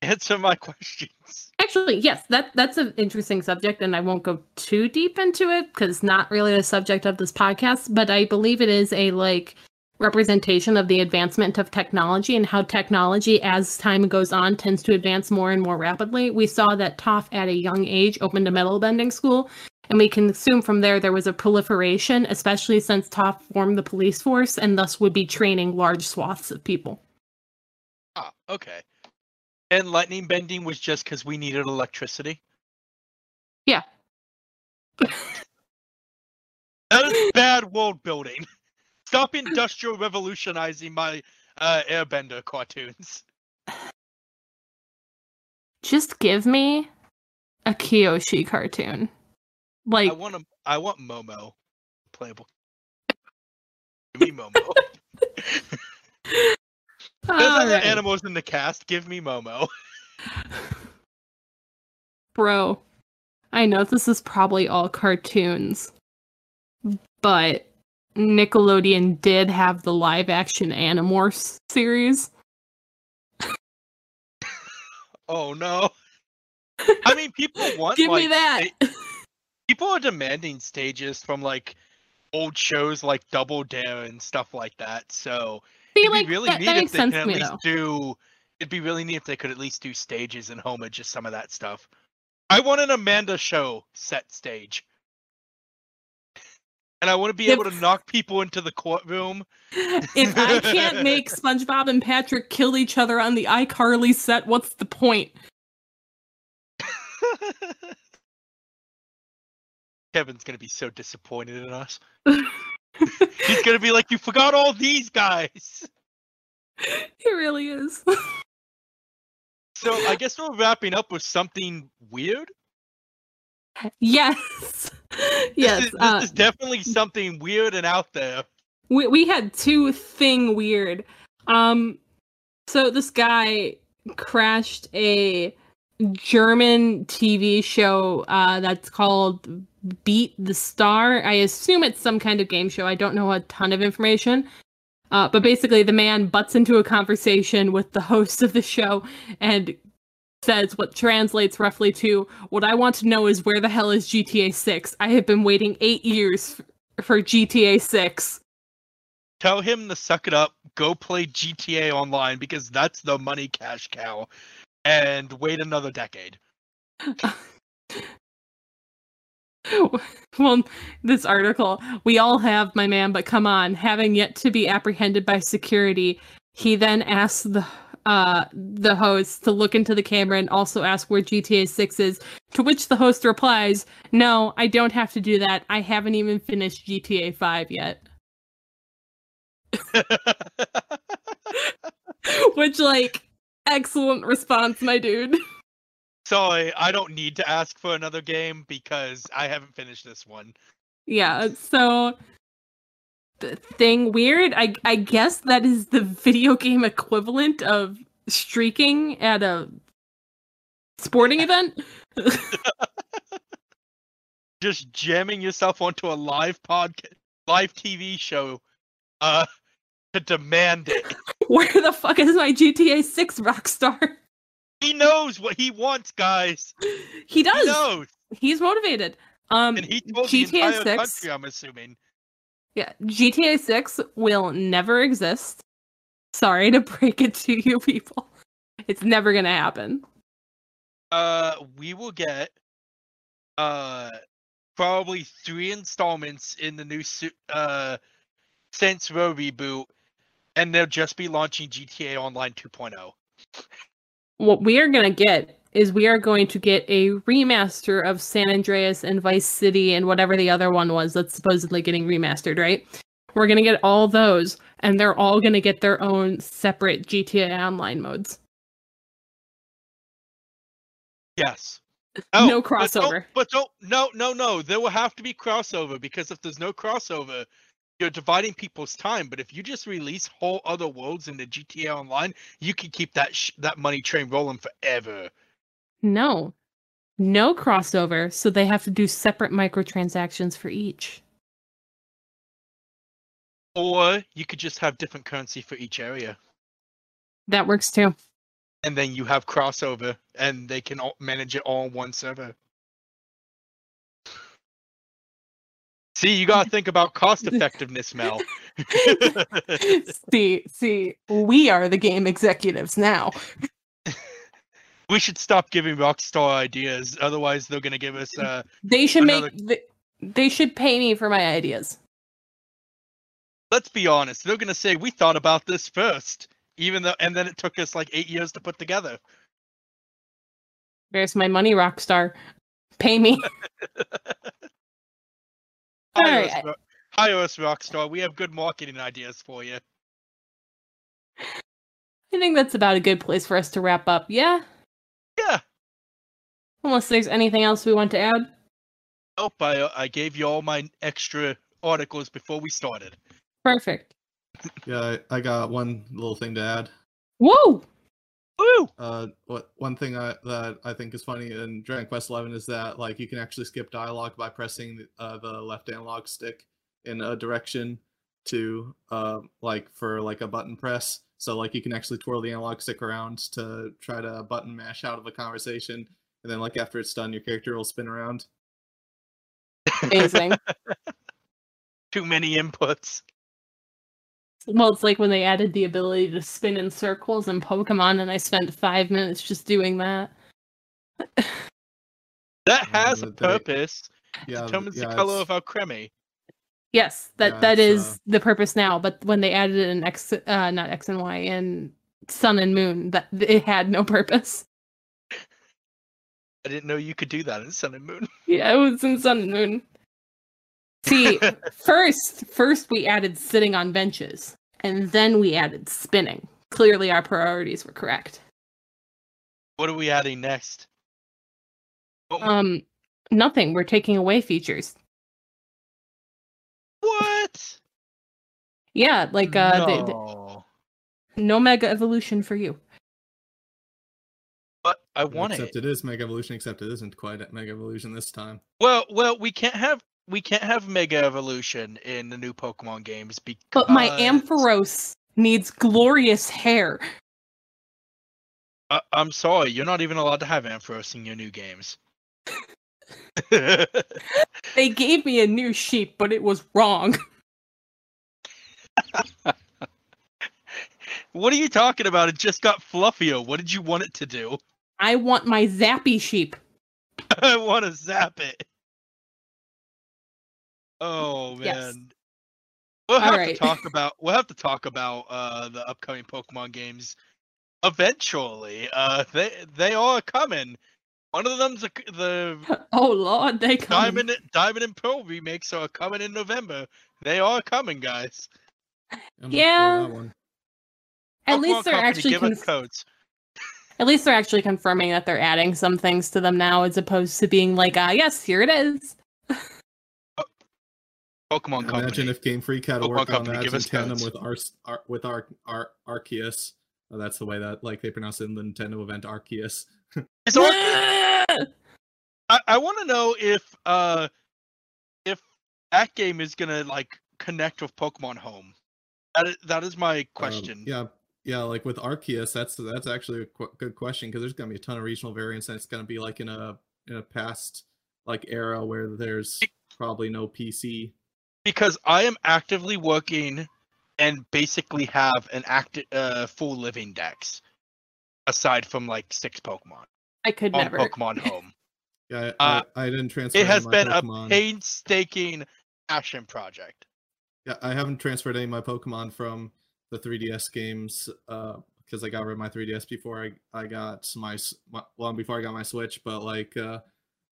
Speaker 2: Answer my questions.
Speaker 1: Actually, yes, that that's an interesting subject, and I won't go too deep into it because not really the subject of this podcast. But I believe it is a like representation of the advancement of technology and how technology, as time goes on, tends to advance more and more rapidly. We saw that Toph, at a young age, opened a metal bending school, and we can assume from there there was a proliferation, especially since Toph formed the police force and thus would be training large swaths of people.
Speaker 2: Ah, okay. And lightning bending was just because we needed electricity?
Speaker 1: Yeah.
Speaker 2: That is bad world building. Stop industrial revolutionizing my uh, airbender cartoons.
Speaker 1: Just give me a Kyoshi cartoon. Like
Speaker 2: I want a, I want Momo playable. Give me Momo. There's other
Speaker 1: Alright.
Speaker 2: animals in the cast. Give me Momo.
Speaker 1: Bro, I know this is probably all cartoons, but Nickelodeon did have the live action Animorphs series.
Speaker 2: Oh no. I mean, people want
Speaker 1: Give
Speaker 2: like
Speaker 1: me that.
Speaker 2: people are demanding stages from like old shows like Double Dare and stuff like that. So
Speaker 1: See,
Speaker 2: it'd
Speaker 1: like
Speaker 2: be really
Speaker 1: that,
Speaker 2: neat
Speaker 1: that
Speaker 2: if they could
Speaker 1: to
Speaker 2: at
Speaker 1: me
Speaker 2: least
Speaker 1: though.
Speaker 2: do. It'd be really neat if they could at least do stages and homage just some of that stuff. I want an Amanda show set stage. And I want to be
Speaker 1: If-
Speaker 2: able to knock people into the courtroom.
Speaker 1: if I can't make SpongeBob and Patrick kill each other on the iCarly set, what's the point?
Speaker 2: Kevin's gonna be so disappointed in us. He's gonna be like, "You forgot all these guys."
Speaker 1: He really is.
Speaker 2: So I guess we're wrapping up with something weird.
Speaker 1: yes.
Speaker 2: This
Speaker 1: yes.
Speaker 2: is, this
Speaker 1: uh,
Speaker 2: is definitely something weird and out there.
Speaker 1: we we had two thing weird. Um so this guy crashed a German TV show uh that's called Beat the Star. I assume it's some kind of game show. I don't know a ton of information. Uh, but basically the man butts into a conversation with the host of the show and says what translates roughly to what I want to know is where the hell is GTA 6? I have been waiting 8 years for GTA 6.
Speaker 2: Tell him to suck it up. Go play GTA Online because that's the money cash cow, and wait another decade.
Speaker 1: well, this article, we all have, my man, but come on, having yet to be apprehended by security, he then asks the uh the host to look into the camera and also ask where GTA 6 is, to which the host replies, "No, I don't have to do that. I haven't even finished GTA 5 yet." which like excellent response, my dude.
Speaker 2: Sorry, I don't need to ask for another game because I haven't finished this one.
Speaker 1: Yeah, so the thing weird, I I guess that is the video game equivalent of streaking at a sporting event.
Speaker 2: Just jamming yourself onto a live podcast, live TV show, uh, to demand it.
Speaker 1: Where the fuck is my GTA 6 Rockstar?
Speaker 2: He knows what he wants, guys.
Speaker 1: He does.
Speaker 2: He knows,
Speaker 1: He's motivated. Um
Speaker 2: and he told the
Speaker 1: GTA
Speaker 2: entire
Speaker 1: 6
Speaker 2: country. I'm assuming.
Speaker 1: Yeah, GTA 6 will never exist. Sorry to break it to you people. It's never going to happen.
Speaker 2: Uh, we will get uh probably three installments in the new uh Saints Row reboot, and they'll just be launching GTA Online oh. 2.0.
Speaker 1: What we are going to get is we are going to get a remaster of San Andreas and Vice City and whatever the other one was that's supposedly getting remastered, right? We're going to get all those and they're all going to get their own separate GTA Online modes.
Speaker 2: Yes.
Speaker 1: Oh, no
Speaker 2: but don't-
Speaker 1: crossover.
Speaker 2: But don't, no, no, no. There will have to be crossover because if there's no crossover, you're dividing people's time. But if you just release whole other worlds into GTA Online, you can keep that sh- that money train rolling forever.
Speaker 1: No. No crossover, so they have to do separate microtransactions for each.
Speaker 2: Or you could just have different currency for each area,
Speaker 1: That works too.
Speaker 2: and then you have crossover, and they can all manage it all on one server. See, you gotta think about cost effectiveness, Mel.
Speaker 1: see, see, we are the game executives now.
Speaker 2: we should stop giving Rockstar ideas, otherwise they're gonna give us uh
Speaker 1: They should
Speaker 2: Another-
Speaker 1: make th- they should pay me for my ideas.
Speaker 2: let's be honest, they're gonna say we thought about this first, even though, and then it took us like eight years to put together.
Speaker 1: There's my money, Rockstar. Pay me. All
Speaker 2: Hire,
Speaker 1: right.
Speaker 2: us, Ro- hire us, Rockstar. We have good marketing ideas for you.
Speaker 1: I think that's about a good place for us to wrap up. Yeah?
Speaker 2: Yeah.
Speaker 1: Unless there's anything else we want to add.
Speaker 2: Nope, I, uh, I gave you all my extra articles before we started.
Speaker 1: Perfect.
Speaker 3: Yeah, I, I got one little thing to add.
Speaker 1: Whoa!
Speaker 2: Woo!
Speaker 3: Uh, what one thing I, that I think is funny in Dragon Quest Eleven is that like you can actually skip dialogue by pressing the, uh, the left analog stick in a direction to uh, like for like a button press. So like you can actually twirl the analog stick around to try to button mash out of a conversation, and then like after it's done, your character will spin around.
Speaker 1: Amazing.
Speaker 2: Too many inputs.
Speaker 1: Well, it's like when they added the ability to spin in circles in Pokemon, and I spent five minutes just doing that.
Speaker 2: That has a
Speaker 3: but they-
Speaker 2: purpose.
Speaker 3: Yeah,
Speaker 2: Determines
Speaker 3: yeah,
Speaker 2: the color
Speaker 3: it's-
Speaker 2: of Alcremie.
Speaker 1: Yes, that
Speaker 3: Yeah,
Speaker 1: that
Speaker 3: it's,
Speaker 1: is
Speaker 3: uh,
Speaker 1: the purpose now. But when they added it in X, uh, not X and Y, in Sun and Moon, that it had no purpose.
Speaker 2: I didn't know you could do that in Sun and Moon.
Speaker 1: Yeah, it was in Sun and Moon. See, first, first we added sitting on benches, and then we added spinning. Clearly, our priorities were correct.
Speaker 2: What are we adding next? What-
Speaker 1: Um, nothing. We're taking away features.
Speaker 2: what?
Speaker 1: Yeah, like uh, the- the-
Speaker 2: no.
Speaker 1: no mega evolution for you.
Speaker 2: But I want
Speaker 3: except
Speaker 2: it.
Speaker 3: it is Mega Evolution, except it isn't quite at Mega Evolution this time.
Speaker 2: Well, well, we can't have we can't have Mega Evolution in the new Pokemon games because
Speaker 1: But my Ampharos needs glorious hair.
Speaker 2: I- I'm sorry, you're not even allowed to have Ampharos in your new games.
Speaker 1: They gave me a new sheep, but it was wrong.
Speaker 2: What are you talking about? It just got fluffier. What did you want it to do?
Speaker 1: I want my zappy sheep.
Speaker 2: I want to zap it. Oh man.
Speaker 1: Yes.
Speaker 2: We'll have
Speaker 1: Alright.
Speaker 2: to talk about we'll have to talk about uh the upcoming Pokemon games eventually. Uh they they are coming. One of them's the, the
Speaker 1: Oh lord, they come.
Speaker 2: Diamond Diamond and Pearl remakes are coming in November. They are coming, guys.
Speaker 3: I'm
Speaker 1: Yeah. At
Speaker 2: Pokemon
Speaker 1: least they're
Speaker 2: Company,
Speaker 1: actually
Speaker 2: give us
Speaker 1: conf-
Speaker 2: codes.
Speaker 1: at least they're actually confirming that they're adding some things to them now, as opposed to being like, ah, yes, here it is.
Speaker 2: Pokemon Company.
Speaker 3: Imagine if Game Freak had to
Speaker 2: Pokemon
Speaker 3: work on that in tandem
Speaker 2: codes.
Speaker 3: with our, Ar- with Ar- Ar- Arceus. Oh, that's the way that like they pronounce it in the Nintendo event, Arceus.
Speaker 2: Is Ar- I, I want to know if uh if that game is gonna like connect with Pokemon Home. That is, that is my
Speaker 3: Um,
Speaker 2: question.
Speaker 3: yeah, yeah, like with Arceus, that's that's actually a qu- good question because there's gonna be a ton of regional variants, and it's gonna be like in a in a past like era where there's probably no PC.
Speaker 2: Because I am actively working and basically have an active uh, full living dex aside from like six Pokemon
Speaker 1: I could
Speaker 2: on
Speaker 1: never.
Speaker 2: Pokemon Home.
Speaker 3: Yeah,
Speaker 2: Uh,
Speaker 3: I, I didn't transfer.
Speaker 2: It has
Speaker 3: my
Speaker 2: been
Speaker 3: Pokemon.
Speaker 2: a painstaking passion project.
Speaker 3: Yeah, I haven't transferred any of my Pokemon from the 3DS games uh because I got rid of my 3DS before I I got my, s- my long before I got my Switch, but like uh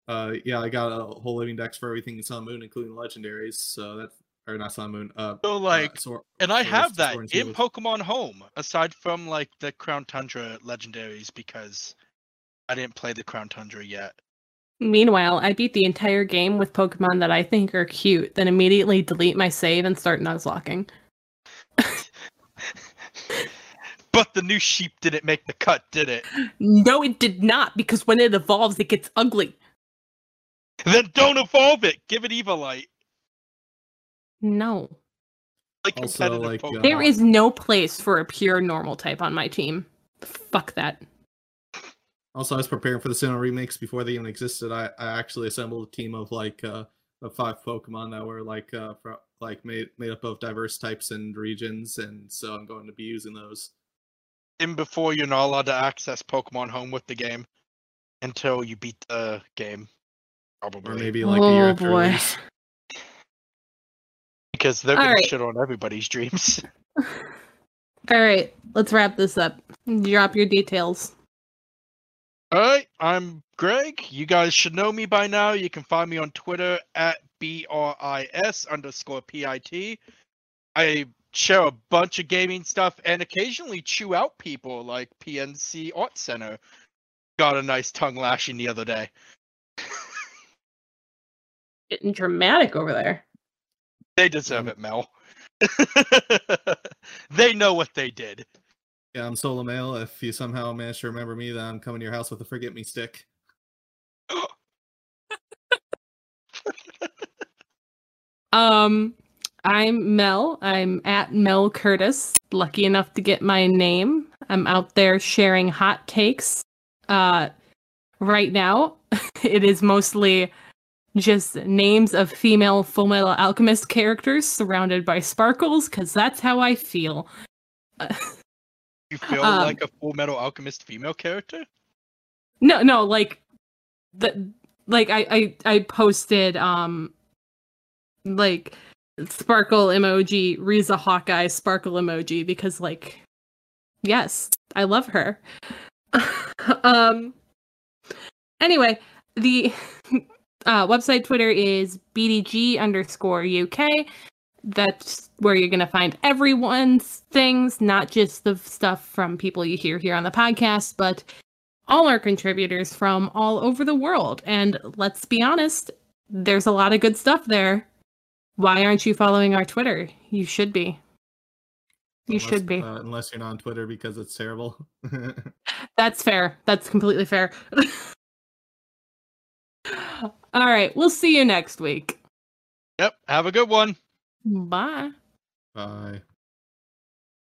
Speaker 3: uh yeah, I got a whole living dex for everything in Sun Moon, including legendaries. So that's or not Sun Moon. Uh,
Speaker 2: So
Speaker 3: uh,
Speaker 2: like, and I
Speaker 3: Sword-
Speaker 2: have that
Speaker 3: Sword
Speaker 2: in Pokemon Home, aside from like the Crown Tundra legendaries, because I didn't play the Crown Tundra yet.
Speaker 1: Meanwhile, I beat the entire game with Pokemon that I think are cute, then immediately delete my save and start nuzlocking.
Speaker 2: But the new sheep didn't make the cut, did it?
Speaker 1: No, it did not, because when it evolves, it gets ugly.
Speaker 2: Then don't evolve it. Give it Eviolite.
Speaker 1: No.
Speaker 2: Like
Speaker 3: Also,
Speaker 2: competitive
Speaker 3: like, uh,
Speaker 2: Pokemon.
Speaker 1: There is no place for a pure normal type on my team. Fuck that.
Speaker 3: Also, I was preparing for the Sinnoh remakes before they even existed. I, I actually assembled a team of like uh of five Pokemon that were like uh fro- like made made up of diverse types and regions, and so I'm going to be using those.
Speaker 2: in before you're not allowed to access Pokemon Home with the game until you beat the game. Probably.
Speaker 3: Or maybe like a year
Speaker 1: oh boy.
Speaker 3: release.
Speaker 2: because they're gonna shit on everybody's dreams.
Speaker 1: All right, let's wrap this up. Drop your details.
Speaker 2: Alright, I'm Greg. You guys should know me by now. You can find me on Twitter at BRIS underscore PIT. I share a bunch of gaming stuff and occasionally chew out people like PNC Art Center. Got a nice tongue lashing the other day.
Speaker 1: Getting dramatic over there.
Speaker 2: They deserve
Speaker 3: Mm.
Speaker 2: it, Mel. they know what they did.
Speaker 3: Yeah, I'm Solar Mail. If you somehow manage to remember me, then I'm coming to your house with a forget me stick.
Speaker 1: Um, I'm Mel. I'm at Mel Curtis. Lucky enough to get my name. I'm out there sharing hot takes. Uh, right now, it is mostly just names of female Full Metal Alchemist characters surrounded by sparkles, because that's how I feel.
Speaker 2: You feel
Speaker 1: Um,
Speaker 2: like a Full Metal Alchemist female character?
Speaker 1: No, no, like the like I I I posted um like sparkle emoji, Riza Hawkeye sparkle emoji because like yes, I love her. um anyway, the uh website Twitter is BDG underscore UK. That's where you're gonna find everyone's things, not just the stuff from people you hear here on the podcast, but all our contributors from all over the world. And let's be honest, there's a lot of good stuff there. Why aren't you following our Twitter? You should be. You
Speaker 3: Unless-
Speaker 1: should be.
Speaker 3: uh, unless you're not on Twitter because it's terrible.
Speaker 1: That's fair. That's completely fair. all right. We'll see you next week.
Speaker 2: Yep. Have a good one.
Speaker 1: Bye.
Speaker 3: Bye.